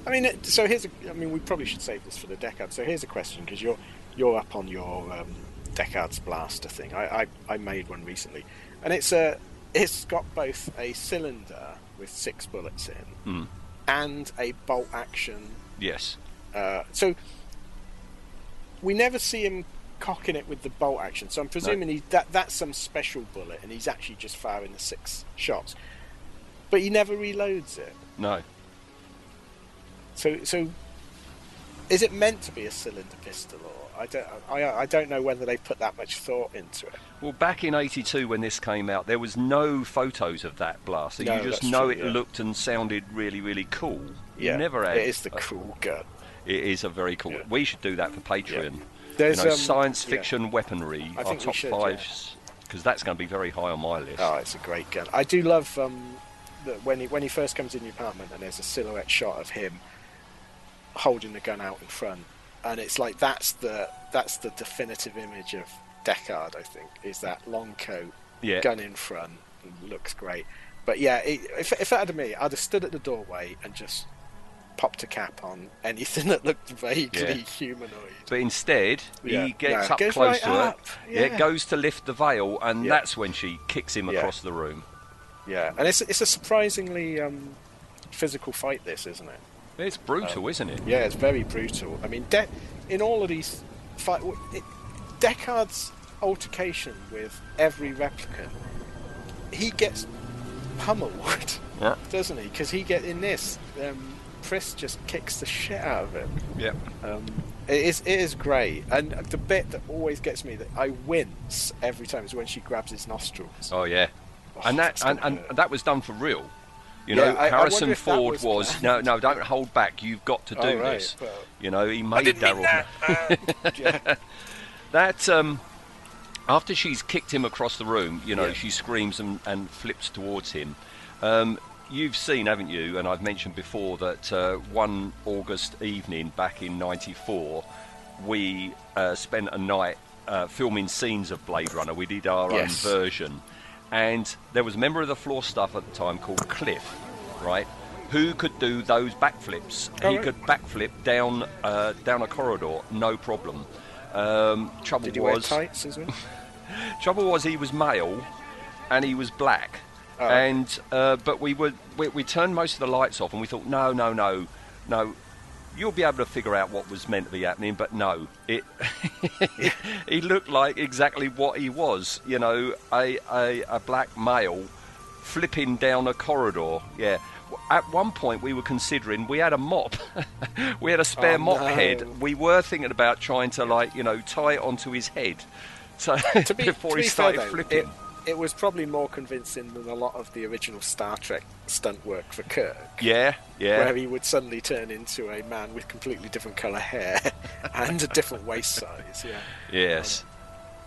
I mean, so here's a. I mean, we probably should save this for the Deckard. So here's a question because you're you're up on your um, Deckard's blaster thing. I, I I made one recently, and it's a it's got both a cylinder with six bullets in Mm. and a bolt action. Yes. Uh, so we never see him cocking it with the bolt action. So I'm presuming he, that that's some special bullet, and he's actually just firing the six shots. But he never reloads it. No. So, so is it meant to be a cylinder pistol, or I don't, I, I don't know whether they put that much thought into it. Well, back in '82 when this came out, there was no photos of that blaster. No, you just know true, it yeah. looked and sounded really, really cool. Yeah, you never had. It is the cool gun. It is a very cool. Yeah. We should do that for Patreon. There's, you know, um, science yeah. fiction weaponry. I our top should, fives, because that's going to be very high on my list. Oh, it's a great gun. I do love um, that when he when he first comes in the apartment and there's a silhouette shot of him holding the gun out in front, and it's like that's the that's the definitive image of Deckard. I think is that long coat, Yeah. gun in front, looks great. But yeah, it, if if it had been me, I'd have stood at the doorway and just popped a cap on anything that looked vaguely Yeah. humanoid. But instead, Yeah. he gets No, up close right to up. her. Yeah. Yeah. goes to lift the veil, and that's when she kicks him across the room. Yeah, and it's it's a surprisingly um, physical fight. This isn't it? It's brutal, isn't it? Yeah, it's very brutal. I mean, De- in all of these fight, it, Deckard's altercation with every replicant, he gets pummeled, Yeah. doesn't he? Because he get in this, um, Pris just kicks the shit out of him. Yeah. Um, it is it is great, and the bit that always gets me that I wince every time is when she grabs his nostrils. Oh yeah. Oh, and that and, and that was done for real. You Yeah, know, I- I Harrison wonder if that Ford was was, no, no, don't hold back. You've got to do Oh, right, this. well, you know, he made didn't Daryl. that. Uh, yeah. That um, after she's kicked him across the room, you know, Yeah. she screams and, and flips towards him. Um, you've seen, haven't you? And I've mentioned before that uh, one August evening back in '94, we uh, spent a night uh, filming scenes of Blade Runner. We did our Yes. own version, and there was a member of the floor staff at the time called Cliff, right? Who could do those backflips? Oh, he right. could backflip down uh, down a corridor, no problem. Um, trouble Did he wear was, tights trouble was he was male, and he was black, Oh. and uh, but we were we, we turned most of the lights off, and we thought no no no no. You'll be able to figure out what was meant to be happening, but no, it. he looked like exactly what he was, you know, a, a, a black male flipping down a corridor. Yeah. At one point, we were considering we had a mop, we had a spare Oh, mop no. head. We were thinking about trying to, like, you know, tie it onto his head, so to be, before to he started fair, though, flipping. It, it was probably more convincing than a lot of the original Star Trek stunt work for Kirk, yeah, yeah. where he would suddenly turn into a man with completely different colour hair and a different waist size. Yeah. Yes.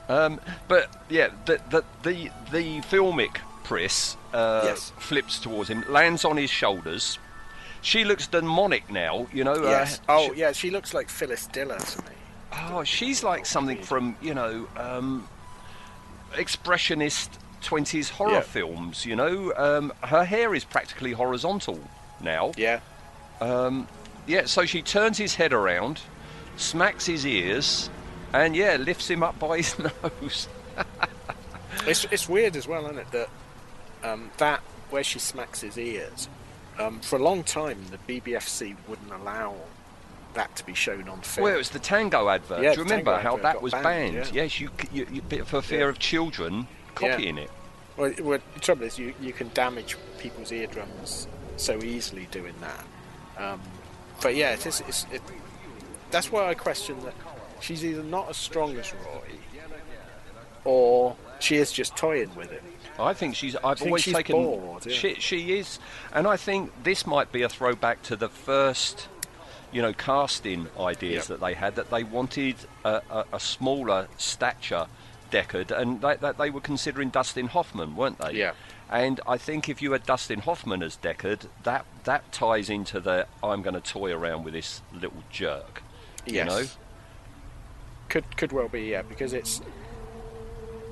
Um, but yeah, the the the, the filmic Pris uh, Yes. flips towards him, lands on his shoulders. She looks demonic now, you know. yes. Uh, Oh, she- yeah. She looks like Phyllis Diller to me. oh, she's like something from you know um, expressionist twenties horror Yeah. films. You know, um, her hair is practically horizontal now. Yeah. Um, yeah, so she turns his head around, smacks his ears, and yeah, lifts him up by his nose. It's it's weird as well, isn't it? That um, that where she smacks his ears. Um, for a long time, the BBFC wouldn't allow that to be shown on film. Well, it was the Tango advert. Yeah, Do you remember how that was banned, banned? yeah. Yes, you, you, you for fear Yeah. of children copying it. Well, well, the trouble is, you, you can damage people's eardrums so easily doing that. Um, but yeah, it is, it's, it, that's why I question that she's either not as strong as Roy, or she is just toying with him. I think she's. I've think always she's taken. bored, yeah. she, she is, and I think this might be a throwback to the first you know, casting ideas Yep. that they had that they wanted a, a, a smaller stature Deckard, and they, that they were considering Dustin Hoffman, weren't they? Yeah. And I think if you had Dustin Hoffman as Deckard, that that ties into the I'm going to toy around with this little jerk. Yes. You know. Could could well be, yeah, because it's.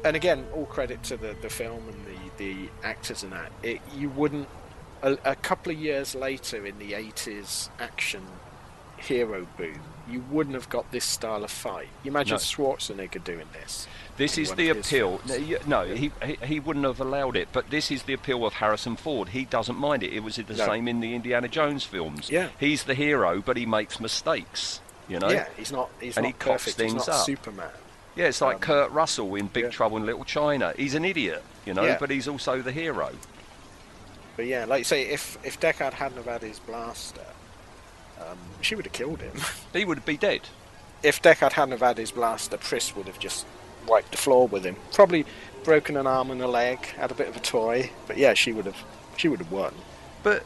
And again, all credit to the, the film and the, the actors and that. It, you wouldn't. A, a couple of years later, in the 80s action hero boom, you wouldn't have got this style of fight. You imagine No. Schwarzenegger doing this. This is the appeal. films. No, he, he wouldn't have allowed it, but this is the appeal of Harrison Ford. He doesn't mind it. It was the No. same in the Indiana Jones films. Yeah. he's the hero, but he makes mistakes. You know. Yeah, he's not. He's And not he perfect. He's things not up. Superman. Yeah, it's like Um, Kurt Russell in Big yeah. Trouble in Little China. He's an idiot, you know, Yeah. but he's also the hero. But yeah, like you say, if if Deckard hadn't have had his blaster, um, she would have killed him. He would be dead. if Deckard hadn't have had his blaster, Pris would have just wiped the floor with him. Probably broken an arm and a leg, had a bit of a toy. But yeah, she would have she would have won. But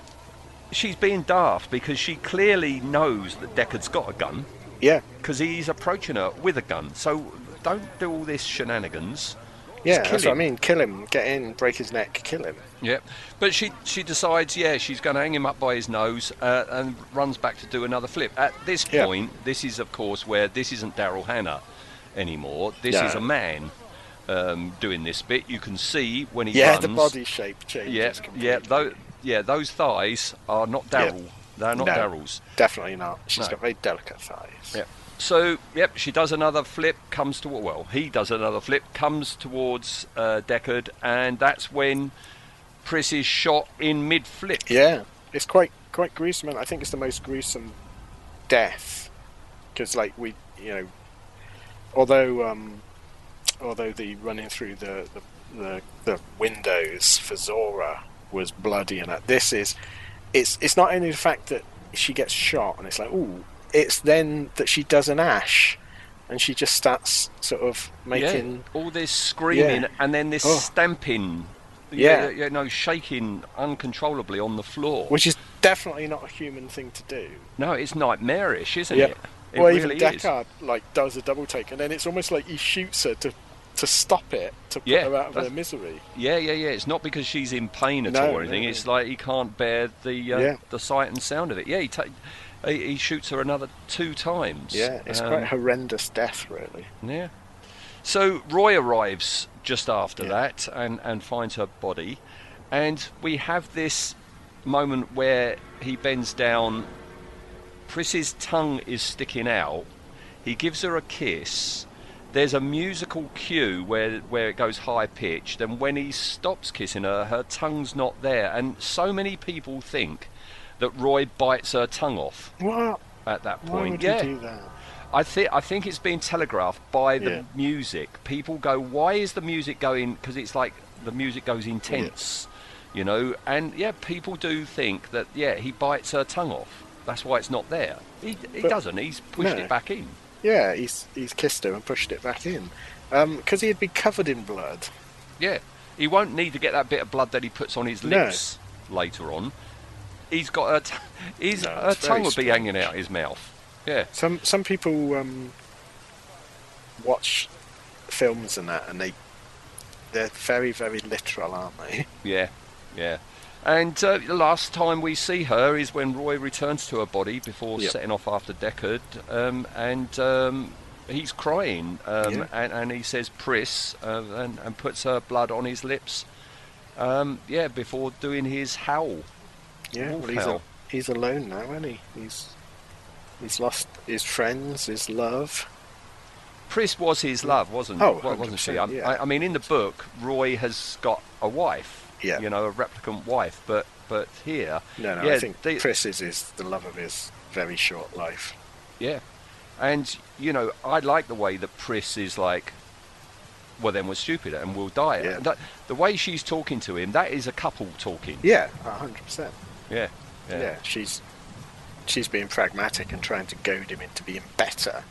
she's being daft because she clearly knows that Deckard's got a gun Yeah, because he's approaching her with a gun. So don't do all this shenanigans. Yeah, kill that's what I mean. Kill him, get in, break his neck, kill him. Yep. But she she decides, yeah, she's going to hang him up by his nose uh, and runs back to do another flip. At this Yeah. point, this is, of course, where this isn't Daryl Hannah anymore. This No. is a man um, doing this bit. You can see when he yeah, runs. the body shape changes. Yeah, completely. yeah, tho- yeah, those thighs are not Yeah. Daryl. They're not No. Daryl's. definitely not. She's No. got very delicate thighs. Yep. So, yep, she does another flip, comes to well, he does another flip, comes towards uh, Deckard, and that's when Pris is shot in mid flip. Yeah, it's quite quite gruesome. and I think it's the most gruesome death because, like, we, you know, although um, although the running through the the, the the windows for Zhora was bloody, and that this is it's it's not only the fact that she gets shot and it's like ooh, it's then that she does an ash. And she just starts sort of making yeah, all this screaming Yeah. and then this Oh. stamping, Yeah. you know, shaking uncontrollably on the floor. which is definitely not a human thing to do. no, it's nightmarish, isn't Yeah. it? It well, really even is. Deckard like does a double take, and then it's almost like he shoots her to to stop it to put Yeah, her out of her misery. Yeah, yeah, yeah. It's not because she's in pain at No, all or anything. no, no. It's like he can't bear the uh, Yeah. the sight and sound of it. Yeah, he, ta- he he shoots her another two times. Yeah, it's Um, quite a horrendous death, really. Yeah. So Roy arrives just after Yeah. that and, and finds her body. And we have this moment where he bends down. Pris's tongue is sticking out. He gives her a kiss. There's a musical cue where where it goes high pitched, and when he stops kissing her, her tongue's not there. And so many people think that Roy bites her tongue off What? at that point, Why would yeah. you do that? I think I think it's been telegraphed by the Yeah. music. People go, "Why is the music going?" Because it's like the music goes intense, you know. And yeah, people do think that yeah, he bites her tongue off. That's why it's not there. He, he But- doesn't. He's pushed No. it back in. Yeah, he's he's kissed her and pushed it back in um, because he'd be covered in blood. Yeah, he won't need to get that bit of blood that he puts on his No. lips later on. He's got her, t- his No, very tongue would be hanging out his mouth. Yeah, Some some people um, watch films and that, and they they're very very literal, aren't they? Yeah, yeah. And uh, the last time we see her is when Roy returns to her body before Yep. setting off after Deckard, um, and um, he's crying, um, Yeah. and, and he says "Pris" uh, and, and puts her blood on his lips. Um, yeah, before doing his howl. Yeah, oh, well, he's, a, he's alone now, isn't he? He's he's lost his friends, his love. Pris was his love, wasn't Oh, wa- wasn't she? I, yeah. I, I mean, in the book, Roy has got a wife. Yeah. You know, a replicant wife, but but here, No, no, yeah, I think they- Pris is, is the love of his very short life. Yeah, and you know, I like the way that Pris is like, well, then we're stupid and we'll die. Yeah. And that, the way she's talking to him, that is a couple talking. Yeah, hundred percent. Yeah, Yeah. yeah, she's she's being pragmatic and trying to goad him into being better.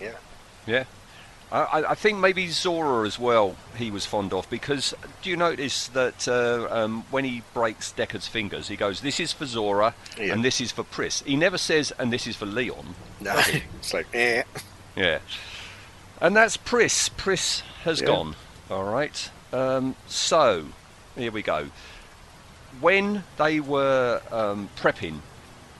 Yeah, yeah. I, I- think maybe Zhora as well. He was fond of because do you notice that uh, um, when he breaks Deckard's fingers, he goes, "This is for Zhora, Yeah. and this is for Pris." He never says, "And this is for Leon." No, it's like, eh. Yeah. And that's Pris. Pris has Yeah. gone. All right. Um, so, here we go. When they were um, prepping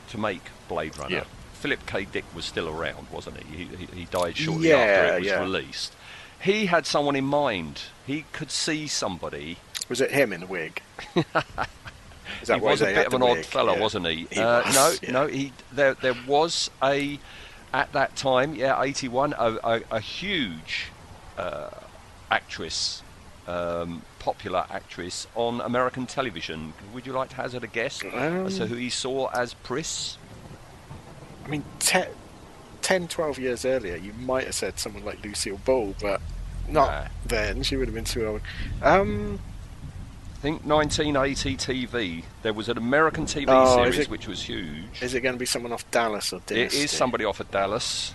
to make Blade Runner, Yeah. Philip K. Dick was still around, wasn't he? He, he, died shortly Yeah, after it was yeah. released. He had someone in mind. He could see somebody. Was it him in the wig? Is that he was a bit of an odd fellow, wasn't he? He uh, was, no, no. He there there was a at that time, yeah, eighty one, a, a, a huge uh, actress, um, popular actress on American television. Would you like to hazard a guess as to Um, who he saw as Pris? I mean, te- 10, 12 years earlier, you might have said someone like Lucille Ball, but not Nah. then. She would have been too old. Um, I think 1980 TV. There was an American TV Oh, series it- which was huge. is it going to be someone off Dallas or Dynasty? is somebody off of Dallas.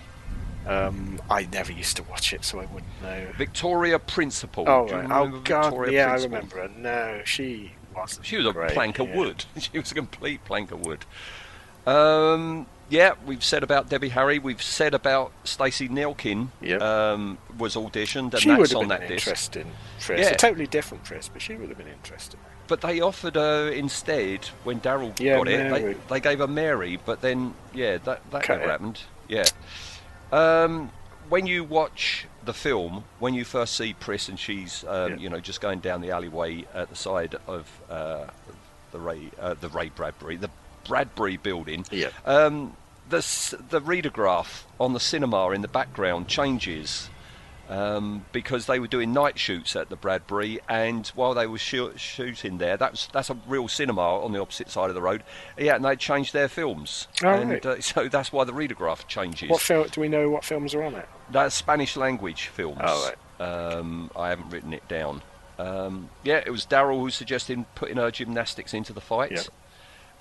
Um, I never used to watch it, so I wouldn't know. Victoria Principal. Oh, right. oh God, Victoria yeah, Principal? I remember her. No, she wasn't. She was a great, plank of yeah. wood. She was a complete plank of wood. Um, yeah, we've said about Debbie Harry. We've said about Stacey Nelkin. Yep. Um, was auditioned, and She would that's have on been that disc. interesting Yeah. A totally different Pris, but she would have been interesting. But they offered her instead when Daryl Yeah, got it. They, they gave her Mary, but then yeah, that that Cut never it. happened. Yeah. Um, when you watch the film, when you first see Pris and she's um, Yeah. you know just going down the alleyway at the side of uh, the Ray uh, the Ray Bradbury the Bradbury building. Yeah. Um, the the reader graph on the cinema in the background changes um, because they were doing night shoots at the Bradbury, and while they were shoo- shooting there, that's that's a real cinema on the opposite side of the road. Yeah, and they changed their films, Oh, and right. uh, so that's why the reader graph changes. What film? Do we know what films are on it? That's Spanish language films. Oh, um, I haven't written it down. Um, yeah, it was Daryl who suggested putting her gymnastics into the fight. Yep.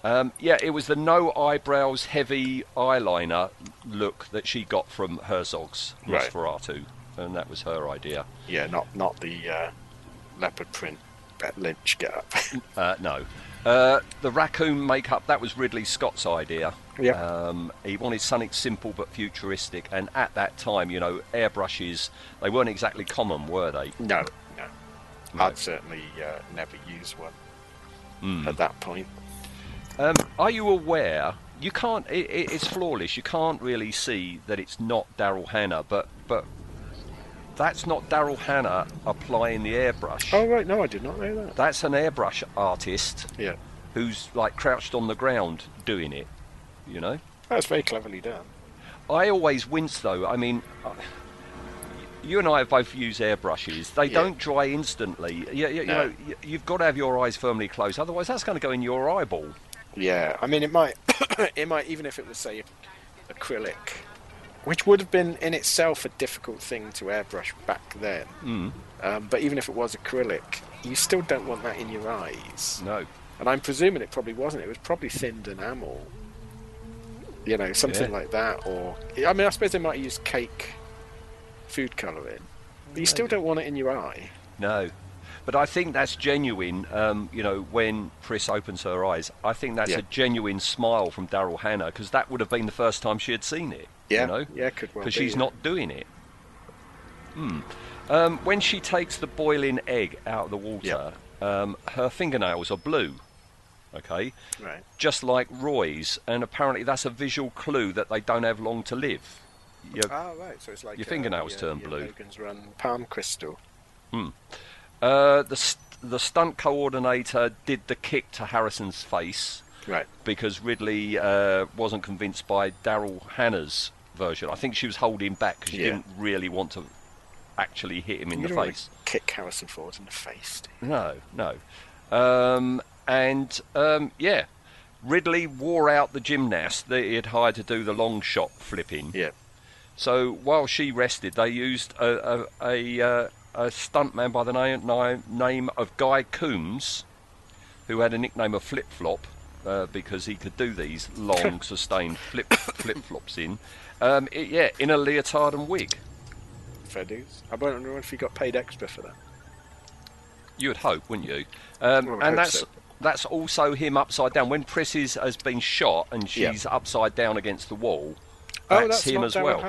Um, yeah, it was the no eyebrows, heavy eyeliner look that she got from Herzog's Right. And that was her idea. Yeah, not not the uh, leopard print Bet Lynch get up. Uh, no. Uh, the raccoon makeup, that was Ridley Scott's idea. Yeah. Um, he wanted something simple but futuristic, and at that time, you know, airbrushes, they weren't exactly common, were they? no, no. No. I'd certainly uh, never use one Hmm. at that point. Um, are you aware? You can't. It, it, it's flawless. You can't really see that it's not Daryl Hannah, but but that's not Daryl Hannah applying the airbrush. Oh right, no, I did not know that. That's an airbrush artist Yeah, who's like crouched on the ground doing it. You know. that's very cleverly done. I always wince though. I mean, uh, you and I have both used airbrushes. They Yeah. don't dry instantly. You, you, no. you know, you've got to have your eyes firmly closed. Otherwise, that's going to go in your eyeball. Yeah, I mean, it might, it might even if it was say acrylic, which would have been in itself a difficult thing to airbrush back then. Mm. Um, but even if it was acrylic, you still don't want that in your eyes. No. And I'm presuming it probably wasn't. It was probably thinned enamel. You know, something Yeah. like that. Or I mean, I suppose they might use cake food colouring. But you still don't want it in your eye. No. But I think that's genuine. Um, you know, when Pris opens her eyes, I think that's Yeah. a genuine smile from Daryl Hannah because that would have been the first time she had seen it. Yeah, You know, yeah, could well because be, she's yeah. not doing it. Hmm. Um, when she takes the boiling egg out of the water, um, her fingernails are blue. Okay, Right. just like Roy's, and apparently that's a visual clue that they don't have long to live. You- Ah, right. So it's like Your uh, fingernails your- turn your blue. Logan's Run palm crystal. Uh, the st- the stunt coordinator did the kick to Harrison's face Right. because Ridley uh, wasn't convinced by Daryl Hannah's version. I think she was holding back because she Yeah. didn't really want to actually hit him in you the face. kick Harrison Ford in the face. No, no. Um, and um, yeah, Ridley wore out the gymnast that he had hired to do the long shot flipping. Yeah. So while she rested, they used a a, a, uh, a stuntman by the name, name name of Guy Coombs, who had a nickname of Flip Flop uh, because he could do these long, sustained flip flip flops in. Um, it- yeah, in a leotard and wig. fair dues. I wonder if he got paid extra for that. You would hope, wouldn't you? Um, would and that's so. that's also him upside down. When Pris is, has been shot and Yeah. she's upside down against the wall, oh, that's that's him as well.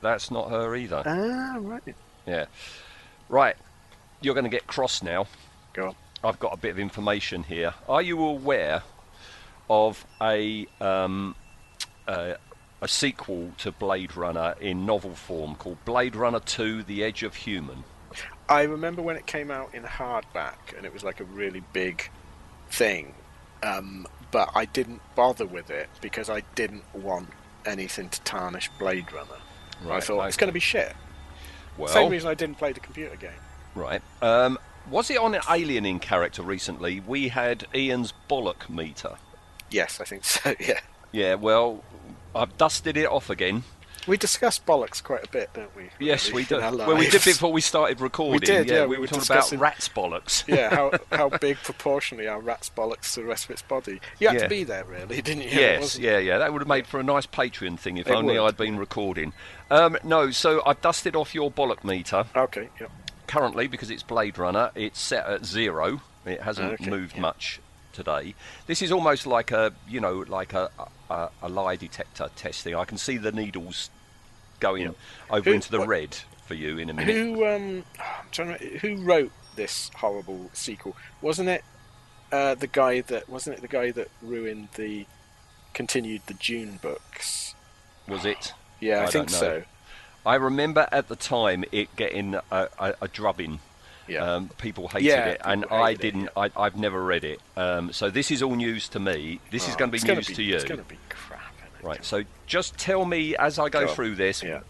That's not her either. Ah, right. Yeah. Right. You're going to get cross now. Go on. I've got a bit of information here. Are you aware of a um, uh, a sequel to Blade Runner in novel form called Blade Runner 2: The Edge of Human? I remember when it came out in hardback, and it was like a really big thing. Um, but I didn't bother with it because I didn't want anything to tarnish Blade Runner. I Right, thought it's going to be shit. Well, Same reason I didn't play the computer game. right. Um, was it on an Alien in character recently? We had Ian's bollock meter. Yes, I think so. Yeah, Yeah. Well, I've dusted it off again. we discussed bollocks quite a bit, don't we? Yes, really, we did. Well, we did before we started recording. We did, yeah, we, we were were talking about rats bollocks. yeah, how how big proportionally are rats bollocks to the rest of its body? You had Yeah. to be there, really, didn't you? Yes, yeah, yeah. That would have made for a nice Patreon thing if It only would. I'd been recording. Um, no, so I've dusted off your bollock meter Okay. Yeah. currently because it's Blade Runner. It's set at zero. It hasn't Okay, moved yeah. much today. This is almost like a, you know, like a a, a lie detector testing. I can see the needles going over Who- into the what- red for you in a minute. Who um, I'm trying to, who wrote this horrible sequel? Wasn't it uh, the guy that wasn't it the guy that ruined the continued the Dune books? Was it? Yeah, I, I think so. I remember at the time it getting a, a, a drubbing. Yeah. Um, people hated Yeah, it, and I hated it, didn't. I, I've never read it. Um, so this is all news to me. This is Oh, going to be news be- to you. It's going to be crap. Right. So just tell me as I go Go through this. Yeah.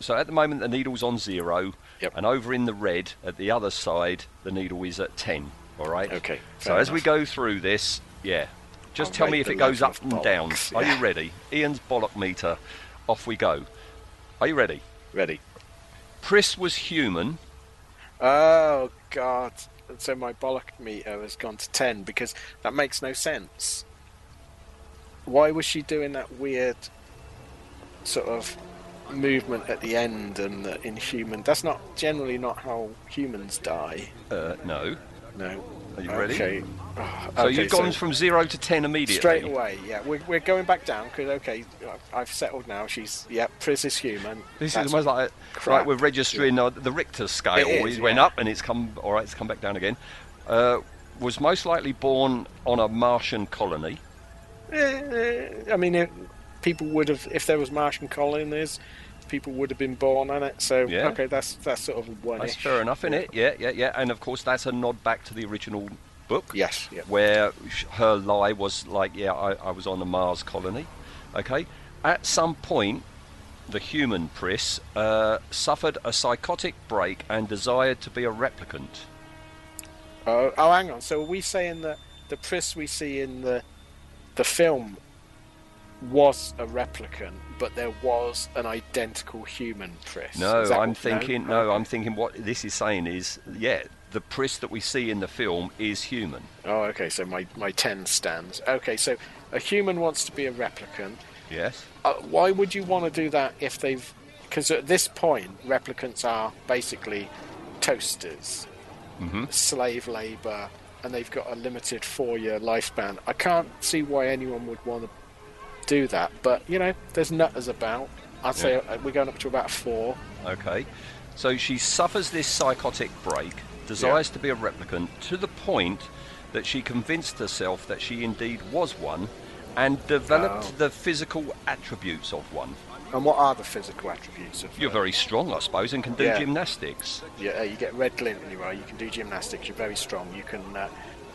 So at the moment the needle's on zero, Yep. and over in the red at the other side the needle is at ten. All right. Okay, So fair as we go through this, yeah, just I'll tell me if it goes up and down. bollocks, Are you ready? Ian's bollock meter. Off we go. Are you ready? Ready? Pris was human. Oh God! So my bollock meter has gone to ten because that makes no sense. Why was she doing that weird sort of movement at the end and the inhuman? That's not generally not how humans die. Uh, no. No. Are you ready? Oh, So okay, you've gone from zero to ten immediately. straight away. Yeah, we're, we're going back down because okay, I've- settled now. She's yeah, Pris is human. This That's is almost like crap. like we're registering uh, the Richter scale. It is, it went yeah. up and it's come. All right, it's come back down again. Uh, was most likely born on a Martian colony. Eh, I mean, if people would have, if there was Martian colonies, people would have been born on it. So Yeah. okay, that's that's sort of one. That's fair enough, in it? Yeah, yeah, yeah. And of course, that's a nod back to the original book. Yes. Where her lie was like, yeah, I, I was on a Mars colony. Okay. At some point, the human Pris uh, suffered a psychotic break and desired to be a replicant. Oh, oh, hang on. So are we saying that the Pris we see in the the film was a replicant, but there was an identical human Pris? No, I'm thinking. No, I'm thinking. What this is saying is, yeah, the Pris that we see in the film is human. Oh, okay. So my my ten stands. Okay, so a human wants to be a replicant. Yes. Uh, why would you want to do that if they've? Because at this point, replicants are basically toasters, slave labour, and they've got a limited four-year lifespan. I can't see why anyone would want to do that. But you know, there's nutters about. I'd say uh, we're going up to about four. Okay. So she suffers this psychotic break, desires to be a replicant to the point that she convinced herself that she indeed was one, and developed Oh. the physical attributes of one. And what are the physical attributes of? You're uh, very strong, I suppose, and can do Yeah. gymnastics. Yeah, you get red glint in your eye. You can do gymnastics. You're very strong. You can uh,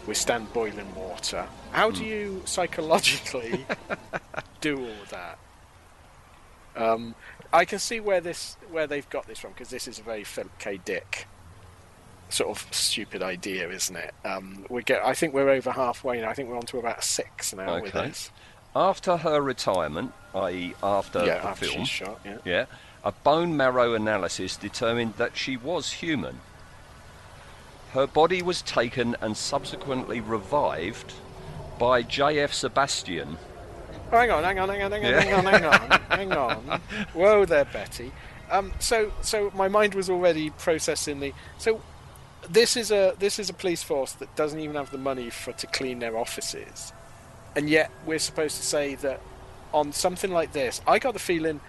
withstand boiling water. How Hmm. do you psychologically do all that? Um, I can see where this where they've got this from because this is a very Philip K. Dick sort of stupid idea, isn't it? Um, we get. I think we're over halfway now. I think we're on to about six now with Okay. this. After her retirement, i.e., after yeah, the after film, she's shot. Yeah. Yeah. A bone marrow analysis determined that she was human. Her body was taken and subsequently revived by J.F. Sebastian. Oh, hang on, hang on, hang on, hang on, Yeah. hang on, hang on, hang on. Whoa there, Betty. Um, so, so my mind was already processing the. So, this is a this is a police force that doesn't even have the money for to clean their offices, and yet we're supposed to say that on something like this, I got the feeling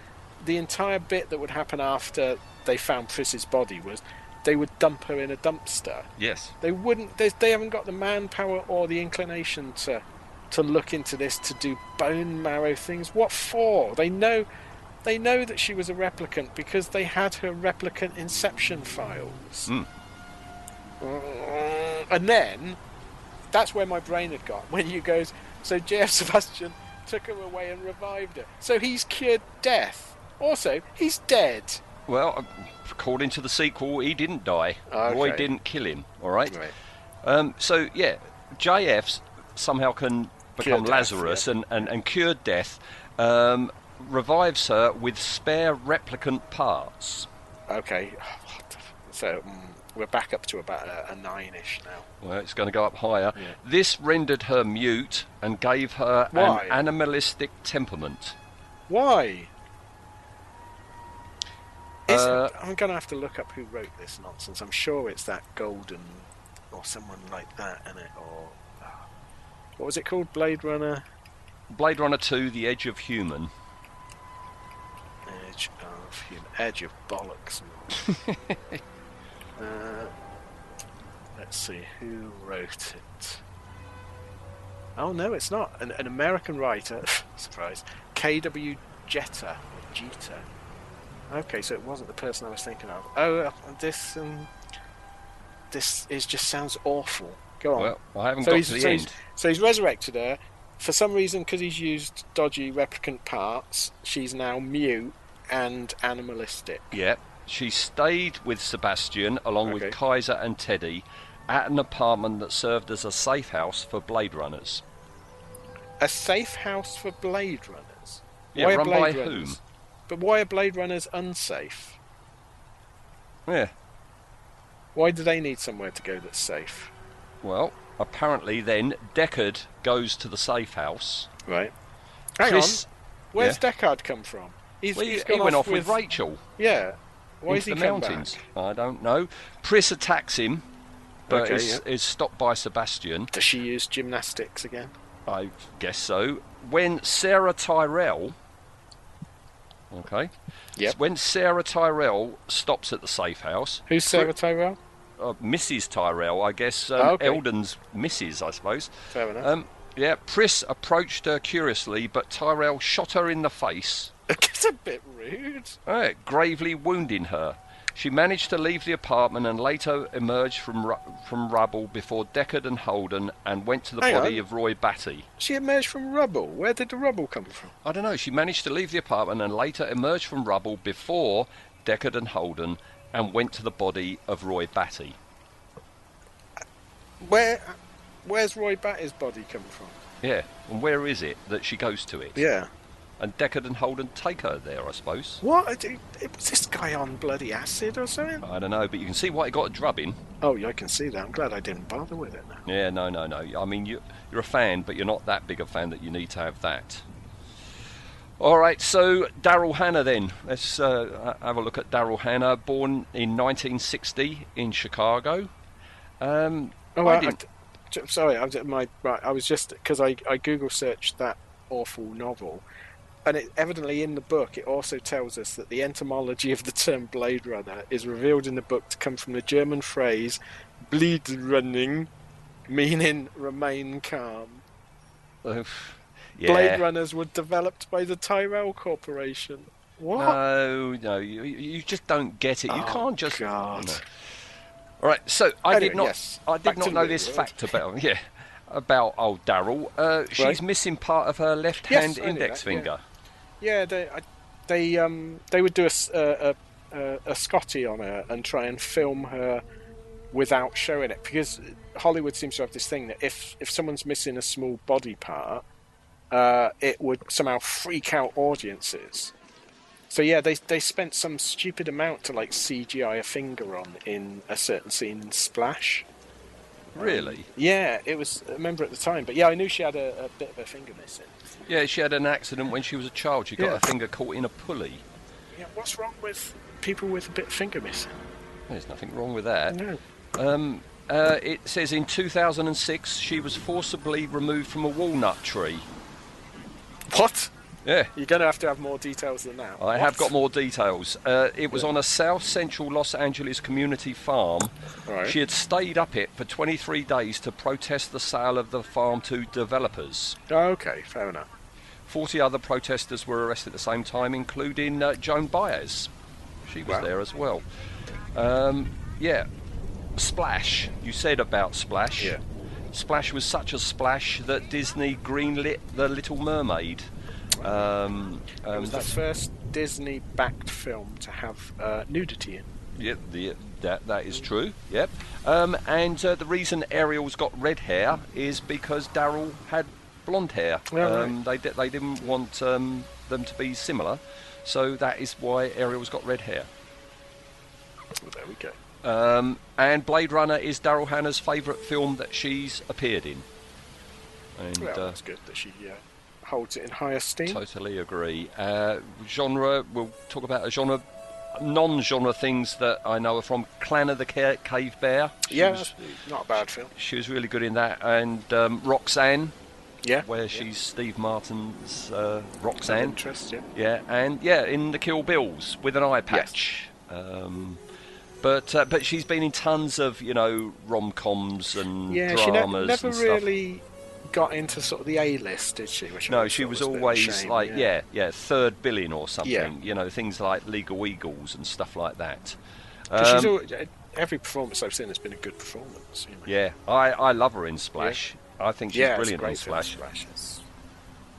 the entire bit that would happen after they found Pris's body was they would dump her in a dumpster. Yes. They wouldn't. They, they haven't got the manpower or the inclination to to look into this to do bone marrow things. What for? They know. They know that she was a replicant because they had her replicant inception files. Mm. Uh, and then that's where my brain had got when you goes. So J.F. Sebastian took her away and revived her. So he's cured death. Also, he's dead. Well, uh, according to the sequel, he didn't die. Roy didn't kill him. All right. Right. Um, so yeah, JF somehow can become death, Lazarus yeah. and, and, and cure death. Um, revives her with spare replicant parts. Okay. What the f- So mm, we're back up to about a, a nine-ish now. Well, it's going to go up higher. Yeah. This rendered her mute and gave her Why? an animalistic temperament. Why? Uh, I'm going to have to look up who wrote this nonsense. I'm sure it's that Golden or someone like that, in it? Or ah, what was it called? Blade Runner Blade Runner 2: The Edge of Human. Edge of Human Edge of Bollocks. uh, let's see who wrote it. Oh no, it's not an, an American writer. surprise. K.W. Jeter. or Jeter. Okay, so it wasn't the person I was thinking of. Oh, uh, this um, this is just sounds awful. Go on. Well, I haven't so got he's, to the so end. He's, so he's resurrected her. For some reason, because he's used dodgy replicant parts, she's now mute and animalistic. Yeah, she stayed with Sebastian along Okay. with Kaiser and Teddy at an apartment that served as a safe house for Blade Runners. A safe house for Blade Runners. Yeah, why are run Blade by Runners? whom? But why are Blade Runners unsafe? Yeah. Why do they need somewhere to go that's safe? Well, apparently then Deckard goes to the safe house. Right. Hang Chris, on. Where's yeah. Deckard come from? He's, Well, he, he's he gone went off with, with Rachel Yeah. Why into is he the mountains. I don't know. Pris attacks him, but Okay, is, is stopped by Sebastian. Does she use gymnastics again? I guess so. When Sarah Tyrell, okay, Yep. when Sarah Tyrell stops at the safe house, Who's Sarah Tyrell? uh, Mrs. Tyrell, I guess, um, Oh, okay. Eldon's Mrs. I suppose. Fair enough. Um, yeah, Pris approached her curiously, but Tyrell shot her in the face, it's a bit rude. eh, gravely wounding her. She managed to leave the apartment and later emerged from ru- from rubble before Deckard and Holden and went to the Hang body on. of Roy Batty. She emerged from rubble. Where did the rubble come from? I don't know. She managed to leave the apartment and later emerged from rubble before Deckard and Holden and went to the body of Roy Batty. Where, where's Roy Batty's body come from? Yeah, and where is it that she goes to it? Yeah. And Deckard and Holden take her there, I suppose. What? It- it- Was this guy on bloody acid or something? I don't know, but you can see why he got a drubbing. Oh, yeah, I can see that. I'm glad I didn't bother with it now. Yeah, no, no, no. I mean, you, you're a fan, but you're not that big a fan that you need to have that. All right, so Daryl Hannah then. Let's uh, have a look at Daryl Hannah, born in 1960 in Chicago. Um, Oh, I I, I, sorry, I was my right. I was just because I I Google searched that awful novel, and it evidently in the book it also tells us that the etymology of the term Blade Runner is revealed in the book to come from the German phrase "bleed running," meaning remain calm. yeah. Blade Runners were developed by the Tyrell Corporation. What? No, no, you, you just don't get it. You Oh, can't just. God. no. All right, so I Anyway, did not. yes, I did to not know this world. fact about yeah about old Daryl. Uh, she's Right. missing part of her left hand knew index that, yeah. Yeah, they I, they um they would do a a a Scotty on her and try and film her without showing it because Hollywood seems to have this thing that if if someone's missing a small body part, uh, it would somehow freak out audiences. So yeah, they they spent some stupid amount to like CGI a finger on in a certain scene in Splash. Really? Yeah, it was. I remember at the time, but yeah, I knew she had a, a bit of a finger missing. Yeah, she had an accident when she was a child. She got Yeah. her finger caught in a pulley. Yeah, what's wrong with people with a bit of finger missing. There's nothing wrong with that. No. Um, uh, it says in 2006 she was forcibly removed from a walnut tree. What? Yeah. You're going to have to have more details than that. I have got more details. Uh, it was on a south central Los Angeles community farm. Right. She had stayed up it for 23 days to protest the sale of the farm to developers. Oh, okay, fair enough. 40 other protesters were arrested at the same time, including uh, Joan Baez. She was Wow. there as well. Um, yeah. Splash. You said about Splash. Yeah. Splash was such a splash that Disney greenlit The Little Mermaid. Um, It um, was the first Disney-backed film to have uh, nudity in. Yep, the, that that is true. Yep. Um, and uh, the reason Ariel's got red hair is because Daryl had blonde hair. Yeah, right. um, they di- they didn't want um, them to be similar, so that is why Ariel's got red hair. Well, there we go. Um, and Blade Runner is Daryl Hannah's favourite film that she's appeared in. And Well, uh, that's good that she uh, holds it in high esteem. Totally agree. Uh, genre, we'll talk about a genre, non-genre things that I know are from Clan of the Ca- Cave Bear. She yeah, was- not a bad film. she was really good in that. And um, Roxanne, Yeah, where yeah. she's Steve Martin's uh, Roxanne. interest. Yeah. Yeah, and yeah, in the Kill Bills with an eye patch. Um, but uh, but she's been in tons of you know rom coms and dramas. Yeah, she ne- never really got into sort of the A list, did she? Which No, she was a bit of a always shame, like yeah. yeah, third billing or something. Yeah. You know, things like Legal Eagles and stuff like that. Um, always, every performance I've seen has been a good performance. You know? yeah, I, I love her in Splash. I think she's yeah, brilliant film, Splash. Splash.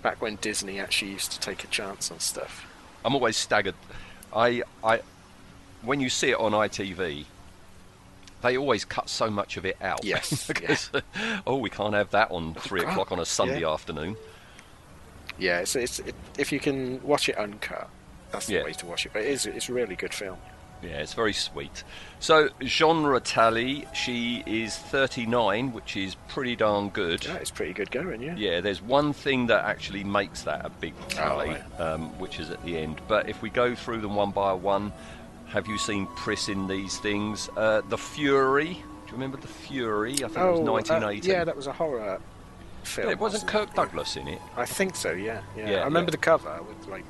Back when Disney actually used to take a chance on stuff. I'm always staggered. I, I, when you see it on ITV, they always cut so much of it out. Yes, because, oh, we can't have that on three o'clock on a Sunday yeah. afternoon. Yeah, it's, it's it, if you can watch it uncut, that's Yeah. the way to watch it. But it is it's a really good film. Yeah, it's very sweet. So, genre tally, she is 39, which is pretty darn good. Yeah, it's pretty good going. Yeah. Yeah, there's one thing that actually makes that a big tally, right. um, which is at the end. But if we go through them one by one, have you seen Pris in these things? Uh, the Fury. Do you remember The Fury? I think it was uh, 1980. yeah, that was a horror film. Yeah, it wasn't wasn't Kirk it? Douglas in it. I think so. Yeah, yeah. Yeah, I remember yeah. the cover with like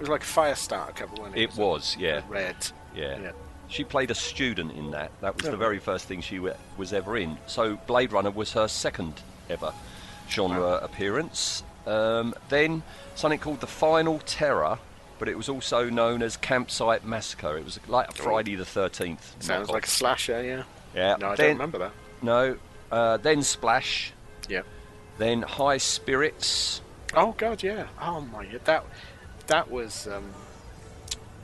it was like a fire starter cover, wasn't it? It was, a- yeah. red. Yeah. Yeah. She played a student in that. That was Oh, the very first thing she wa- was ever in. So Blade Runner was her second ever genre Wow. appearance. Um, then something called The Final Terror, but it was also known as Campsite Massacre. It was like Friday the 13th. Sounds like a slasher. Yeah. Yeah. No, I then, don't remember that. No. Uh, then Splash. Yeah. Then High Spirits. Oh God, yeah. Oh my, God. that that was um,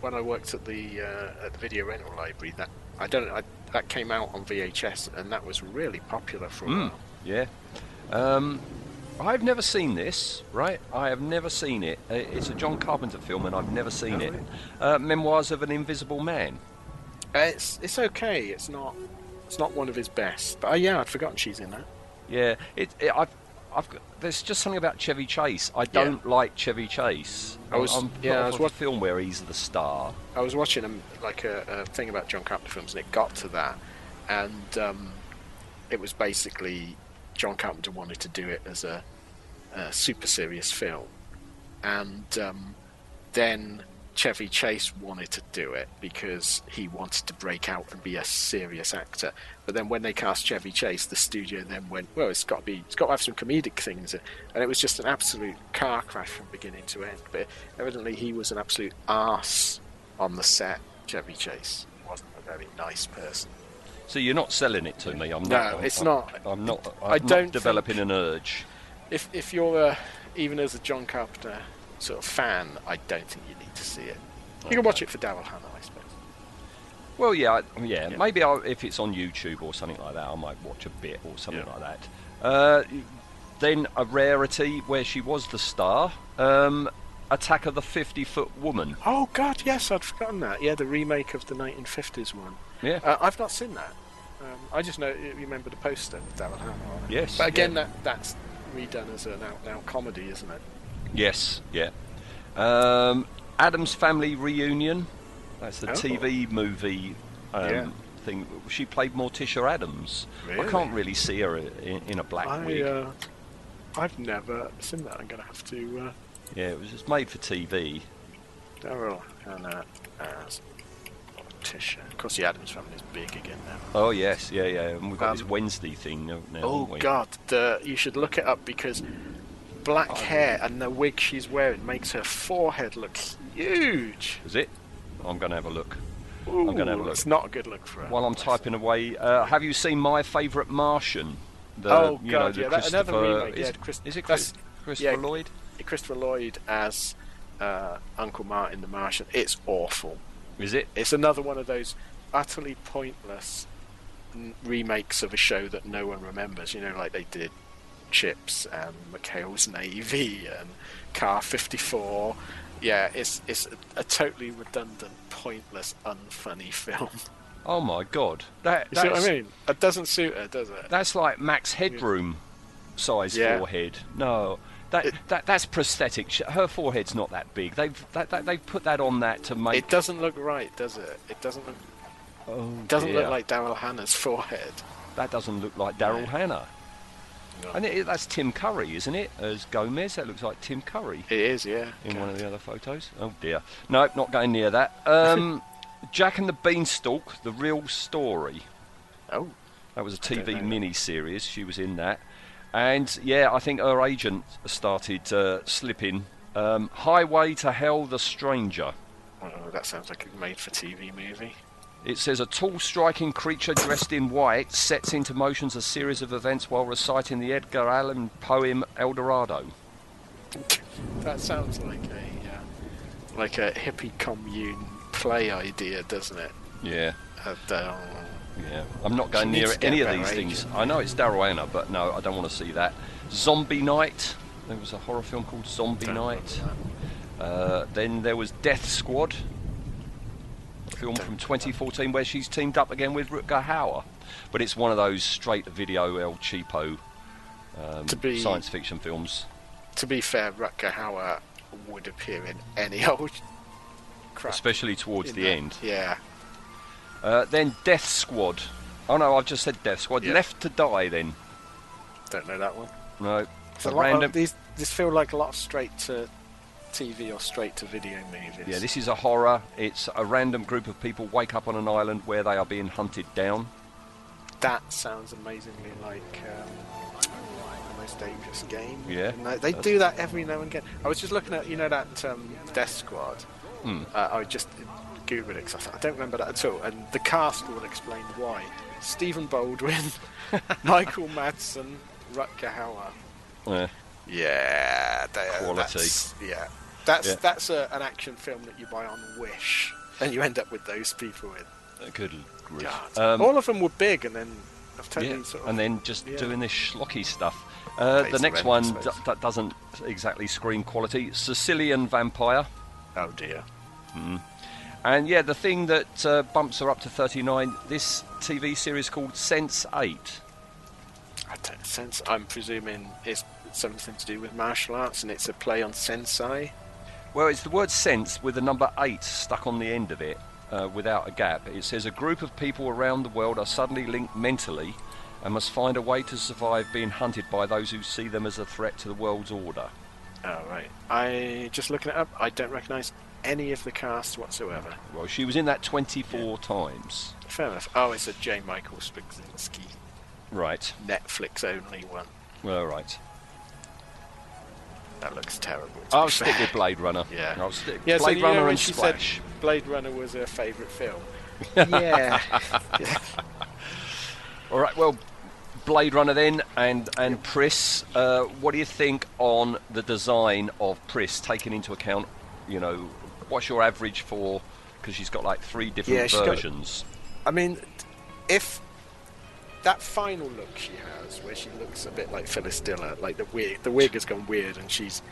when I worked at the uh, at the video rental library. That I don't I, that came out on VHS, and that was really popular for a Mm, while. yeah. Um, I've never seen this, right? I have never seen it. It's a John Carpenter film, and I've never seen it. Uh, Memoirs of an Invisible Man. Uh, It's it's okay. It's not it's not one of his best. But uh, yeah, I'd forgotten she's in that. Yeah, it. it I've, I've got, there's just something about Chevy Chase. I don't like Chevy Chase. I was- I'm yeah, I was of wa- a film where he's the star. I was watching um, like a, a thing about John Carpenter films, and it got to that, and um, it was basically John Carpenter wanted to do it as a, a super serious film, and um, then Chevy Chase wanted to do it because he wanted to break out and be a serious actor. But then when they cast Chevy Chase, the studio then went, "Well, it's got to be, it's got to have some comedic things," and it was just an absolute car crash from beginning to end. But evidently, he was an absolute ass on the set. Chevy Chase He wasn't a very nice person. So you're not selling it to me. I'm No, not. It's I'm, not. I'm not. I'm I not don't developing an urge. If if you're a, even as a John Carpenter sort of fan, I don't think you to see it. You can watch it for Daryl Hannah, I suppose. Well, yeah, I- yeah. Yeah. Maybe I'll, if it's on YouTube or something like that, I might watch a bit or something Yeah. like that. Uh, then a rarity where she was the star. Um, Attack of the Fifty Foot Woman. Oh God, yes, I'd forgotten that. Yeah, the remake of the 1950s one. Yeah. Uh, I've not seen that. Um, I just know you remember the poster with Daryl Hannah on it. Yes, but again, yeah. that that's redone as an out and out comedy, isn't it? Yes. Yeah. Um, Addams Family Reunion. That's the Oh. TV movie um, Yeah. thing. She played Morticia Addams. I can't really see her in, in a black I, wig. uh, I've never seen that. I'm going to have to. Yeah, it was just made for TV. Uh, Daryl Hannah as Morticia. Of course, the Addams family is big again now. Oh yes, yeah, yeah. And we've got Um, this Wednesday thing now. now Oh? God, the, you should look it up because black Oh. hair and the wig she's wearing makes her forehead look huge. Is it? I'm going to have a look. Ooh, I'm gonna have a look. It's not a good look for her. While I'm typing away, uh, have you seen my favourite Martian? The, Oh, you God, know, the yeah, that- another remake, Is, yeah, Chris- is it Chris, Christopher yeah. Lloyd? Christopher Lloyd as uh, Uncle Martin the Martian. It's awful. Is it? It's another one of those utterly pointless n- remakes of a show that no one remembers. You know, like they did Chips and McHale's Navy and Car 54. Yeah, it's it's a, a totally redundant, pointless, unfunny film. Oh my God! That, You see what I mean? It doesn't suit her, does it? that's like Max Headroom size Yeah. forehead. No, that, It- that that's prosthetic. Her forehead's not that big. They've that, that, they've put that on that to make. It doesn't look right, does it? It doesn't look. oh, Doesn't dear. look like Daryl Hannah's forehead. that. Doesn't look like Daryl No. Hannah. No. And it, that's Tim Curry, isn't it? As Gomez, that looks like Tim Curry. It is, yeah. in one of the other photos. Oh dear. Nope, not going near that. Um, Jack and the Beanstalk, the real story. Oh, That was a TV mini series. She was in that. And yeah, I think her agent started uh, slipping. Um, Highway to Hell, the Stranger. oh, that sounds like a made-for-TV movie. It says a tall, striking creature dressed in white sets into motion a series of events while reciting the Edgar Allan poem El Dorado. That sounds like a uh, like a hippie commune play idea, doesn't it? Yeah. And, um, Yeah, I'm not going near needs to get any of these agent. things. I know it's Daryl Hannah, but no, I don't want to see that. Zombie Night. There was a horror film called Zombie Night. Uh, then there was Death Squad, film from 2014 where she's teamed up again with Rutger Hauer. But it's one of those straight-to-video El Cheapo um, be- science fiction films. To be fair, Rutger Hauer would appear in any old crap. Especially towards in the end. Yeah. Uh, then Death Squad. Oh no, I've just said Death Squad. Left to Die. Then Don't know that one. no. It's a random. of, these these feel like a lot of straight to TV or straight to video movies. Yeah, this is a horror. It's a random group of people wake up on an island where they are being hunted down. that sounds amazingly like um, the most dangerous game. Yeah, And they, they do that every now and again. I was just looking at you know that um, Death Squad. Hmm. Uh, I just googled it because I, I don't remember that at all, and the cast will explain why. Stephen Baldwin, Michael Madsen, Rutger Hauer. Yeah. Yeah, they, Quality. That's, yeah, that's Yeah. that's a, an action film that you buy on Wish, and you end up with those people in. Good grief. Um, All of them were big, and then totally yeah, sort of. and then just yeah. doing this schlocky stuff. Uh, the next one d- that doesn't exactly scream quality. Sicilian Vampire. oh dear. And yeah, the thing that uh, bumps her up to 39, this TV series called Sense 8. Sense. I'm presuming it's something to do with martial arts, and it's a play on sensei. Well, it's the word sense with the number 8 stuck on the end of it uh, without a gap. It says a group of people around the world are suddenly linked mentally and must find a way to survive being hunted by those who see them as a threat to the world's order. Oh right. I just looking it up. I don't recognise any of the cast whatsoever. Well, she was in that 24 times. Fair enough. Oh, it's a J. Michael Straczynski Right. Netflix only one. Well, right. That looks terrible. I'll stick fair. with Blade Runner. Yeah. I'll stick Yeah, Blade you know Runner when and she Splash. said Blade Runner was her favourite film. yeah. yeah. All right. Well, Blade Runner then, and and Pris. Uh, what do you think on the design of Pris, taking into account, you know, what's your average for? Because she's got like three different Yeah, she's got- versions. I mean, if that final look she where she looks a bit like Phyllis Diller, like the wig, the wig has gone weird, and she's,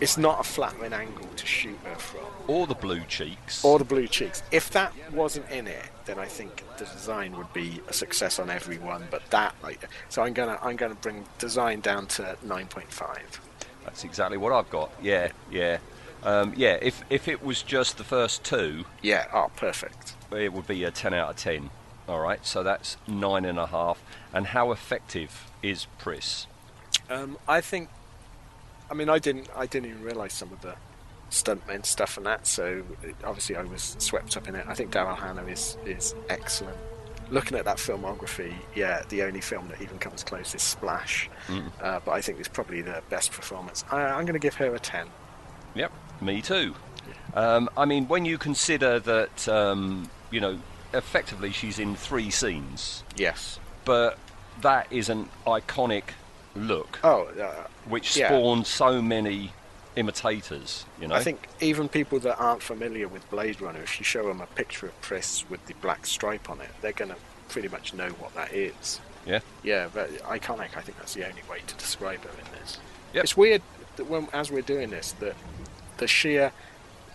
it's not a flattering angle to shoot her from, Or the blue cheeks. or the blue cheeks. If that wasn't in it, then I think the design would be a success on everyone. But that, like, so I'm gonna, I'm gonna bring design down to nine point five. That's exactly what I've got. Yeah, yeah. Um, yeah, if if it was just the first two, Yeah. Oh, perfect. it would be a 10 out of 10. All right, so that's nine and a half. And how effective is Pris? Um, I think. I mean, I didn't. I didn't even realise some of the stuntmen stuff and that. So it- obviously, I was swept up in it. I think Daryl Hannah is is excellent. Looking at that filmography, yeah, the only film that even comes close is Splash. Uh, but I think it's probably the best performance. I, I'm going to give her a ten. Yep, me too. Um, I mean, when you consider that, um, you know, effectively she's in three scenes, Yes. but that is an iconic look Oh, uh, which yeah. spawned so many imitators, you know? I think even people that aren't familiar with Blade Runner, if you show them a picture of Pris with the black stripe on it, they're going to pretty much know what that is. Yeah. Yeah, but iconic. I think that's the only way to describe her in this. Yep. It's weird that when, as we're doing this, that the sheer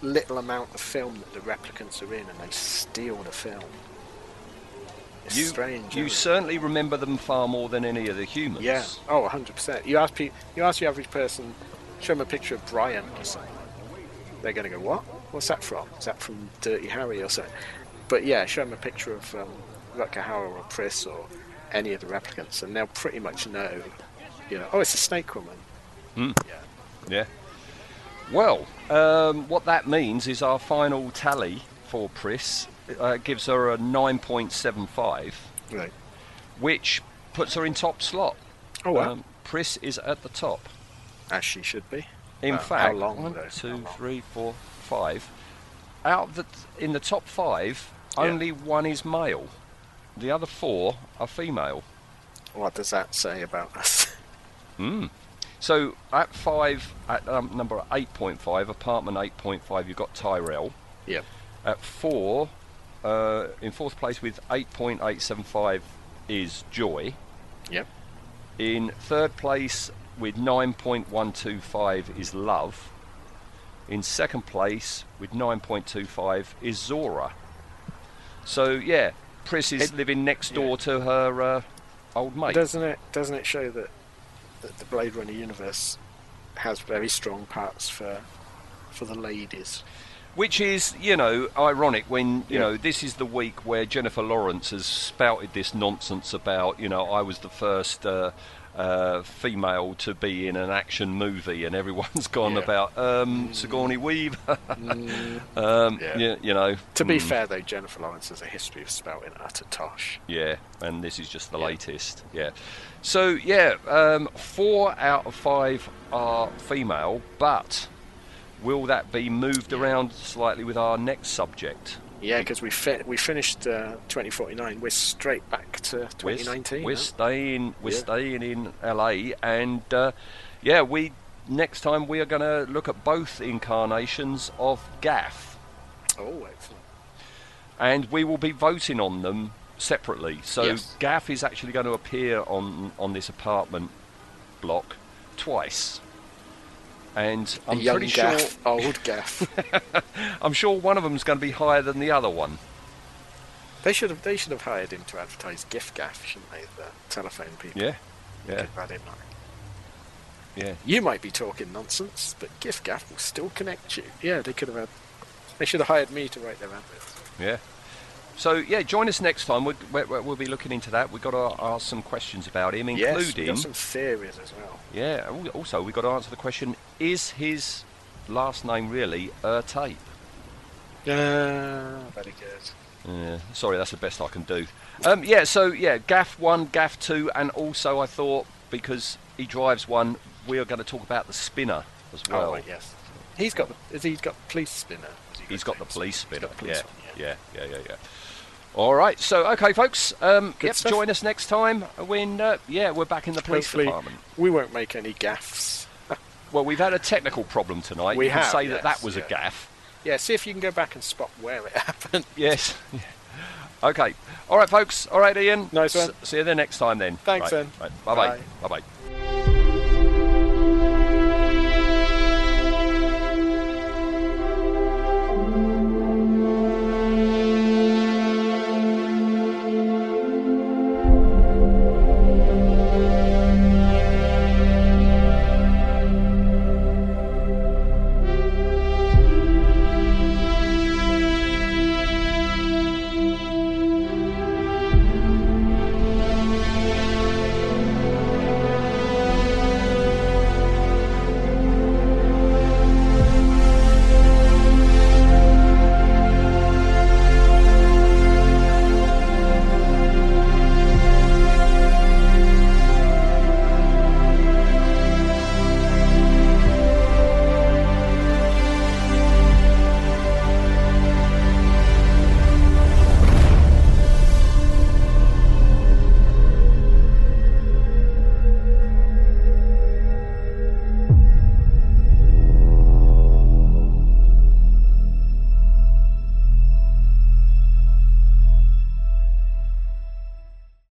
little amount of film that the replicants are in, and they steal the film. It's you, strange. you certainly remember them far more than any of the humans. Yeah. Oh, 100 percent. You ask pe- you ask the average person, show them a picture of Bryant or something. They're going to go, "What? What's that from? Is that from Dirty Harry or something?" But yeah, show them a picture of um, Rutger Hauer or Pris or any of the replicants, and they'll pretty much know. You know, oh, it's a Snake Woman. Hmm. Yeah. Yeah. Well, um, what that means is our final tally for Pris uh, gives her a 9.75, Right. which puts her in top slot. Oh wow. Um, Pris is at the top. As she should be. In Wow, fact, how long, one, long? three, four, five. Out of the in the top five, Yeah. only one is male. The other four are female. What does that say about us? Mm. So at five, at um, number eight point five, apartment eight point five, you've got Tyrell. yep. At four, uh, in fourth place with eight point eight seven five is Joy. Yep. In third place with nine point one two five is Love. In second place with nine point two five is Zhora. So yeah, Pris is It- living next door to her uh, old mate. Doesn't it? Doesn't it show that, that the Blade Runner universe has very strong parts for for the ladies? Which is, you know, ironic when, you Yeah. know, this is the week where Jennifer Lawrence has spouted this nonsense about, you know, I was the first uh, uh, female to be in an action movie, and everyone's gone Yeah. about um, Sigourney Weaver. um, Yeah. you, you know. To be mm, fair, though, Jennifer Lawrence has a history of spouting utter tosh. Yeah, and this is just the Yeah. latest. Yeah. So, yeah, um, four out of five are female, but will that be moved around slightly with our next subject? Yeah, because we fi- we finished uh, 2049. We're straight back to We're, 2019. we're huh? staying. We're Yeah. staying in LA, and uh, yeah, we next time we are going to look at both incarnations of Gaff, oh, excellent. and we will be voting on them separately. So Yes. Gaff is actually going to appear on on this apartment block twice. And I'm pretty gaff, sure old gaff. I'm sure one of them is going to be higher than the other one. they should have they should have hired him to advertise giffgaff, shouldn't they? The telephone people. Yeah, yeah, that in, yeah. You might be talking nonsense, but giffgaff will still connect you. Yeah, they could have had. They should have hired me to write their adverts. Yeah. So yeah, join us next time. We'll, we'll, we'll be looking into that. We've got to ask some questions about him, Yes, we including got some theories as well. yeah. Also, we've got to answer the question: Is his last name really Ertape? Ah, very good. Yeah, sorry, that's the best I can do. Um, yeah, so yeah, Gaff one, Gaff two, and also I thought because he drives one, we are going to talk about the spinner as well. oh, right, yes. He's got. The, is he got the police spinner? Has he He's got the police spinner. got the police yeah, one, yeah, yeah, yeah, yeah. All right, so okay, folks. Um, yep, stuff. join us next time when uh, yeah we're back in the police Hopefully, department. we won't make any gaffs. Well, we've had a technical problem tonight. We you can have, say that that yes, was a gaff. Yeah, see if you can go back and spot where it happened. Yes. okay. All right, folks. All right, Ian. Nice one. S- see you there next time then. Thanks, right. then. Right. Bye. Bye. Bye bye.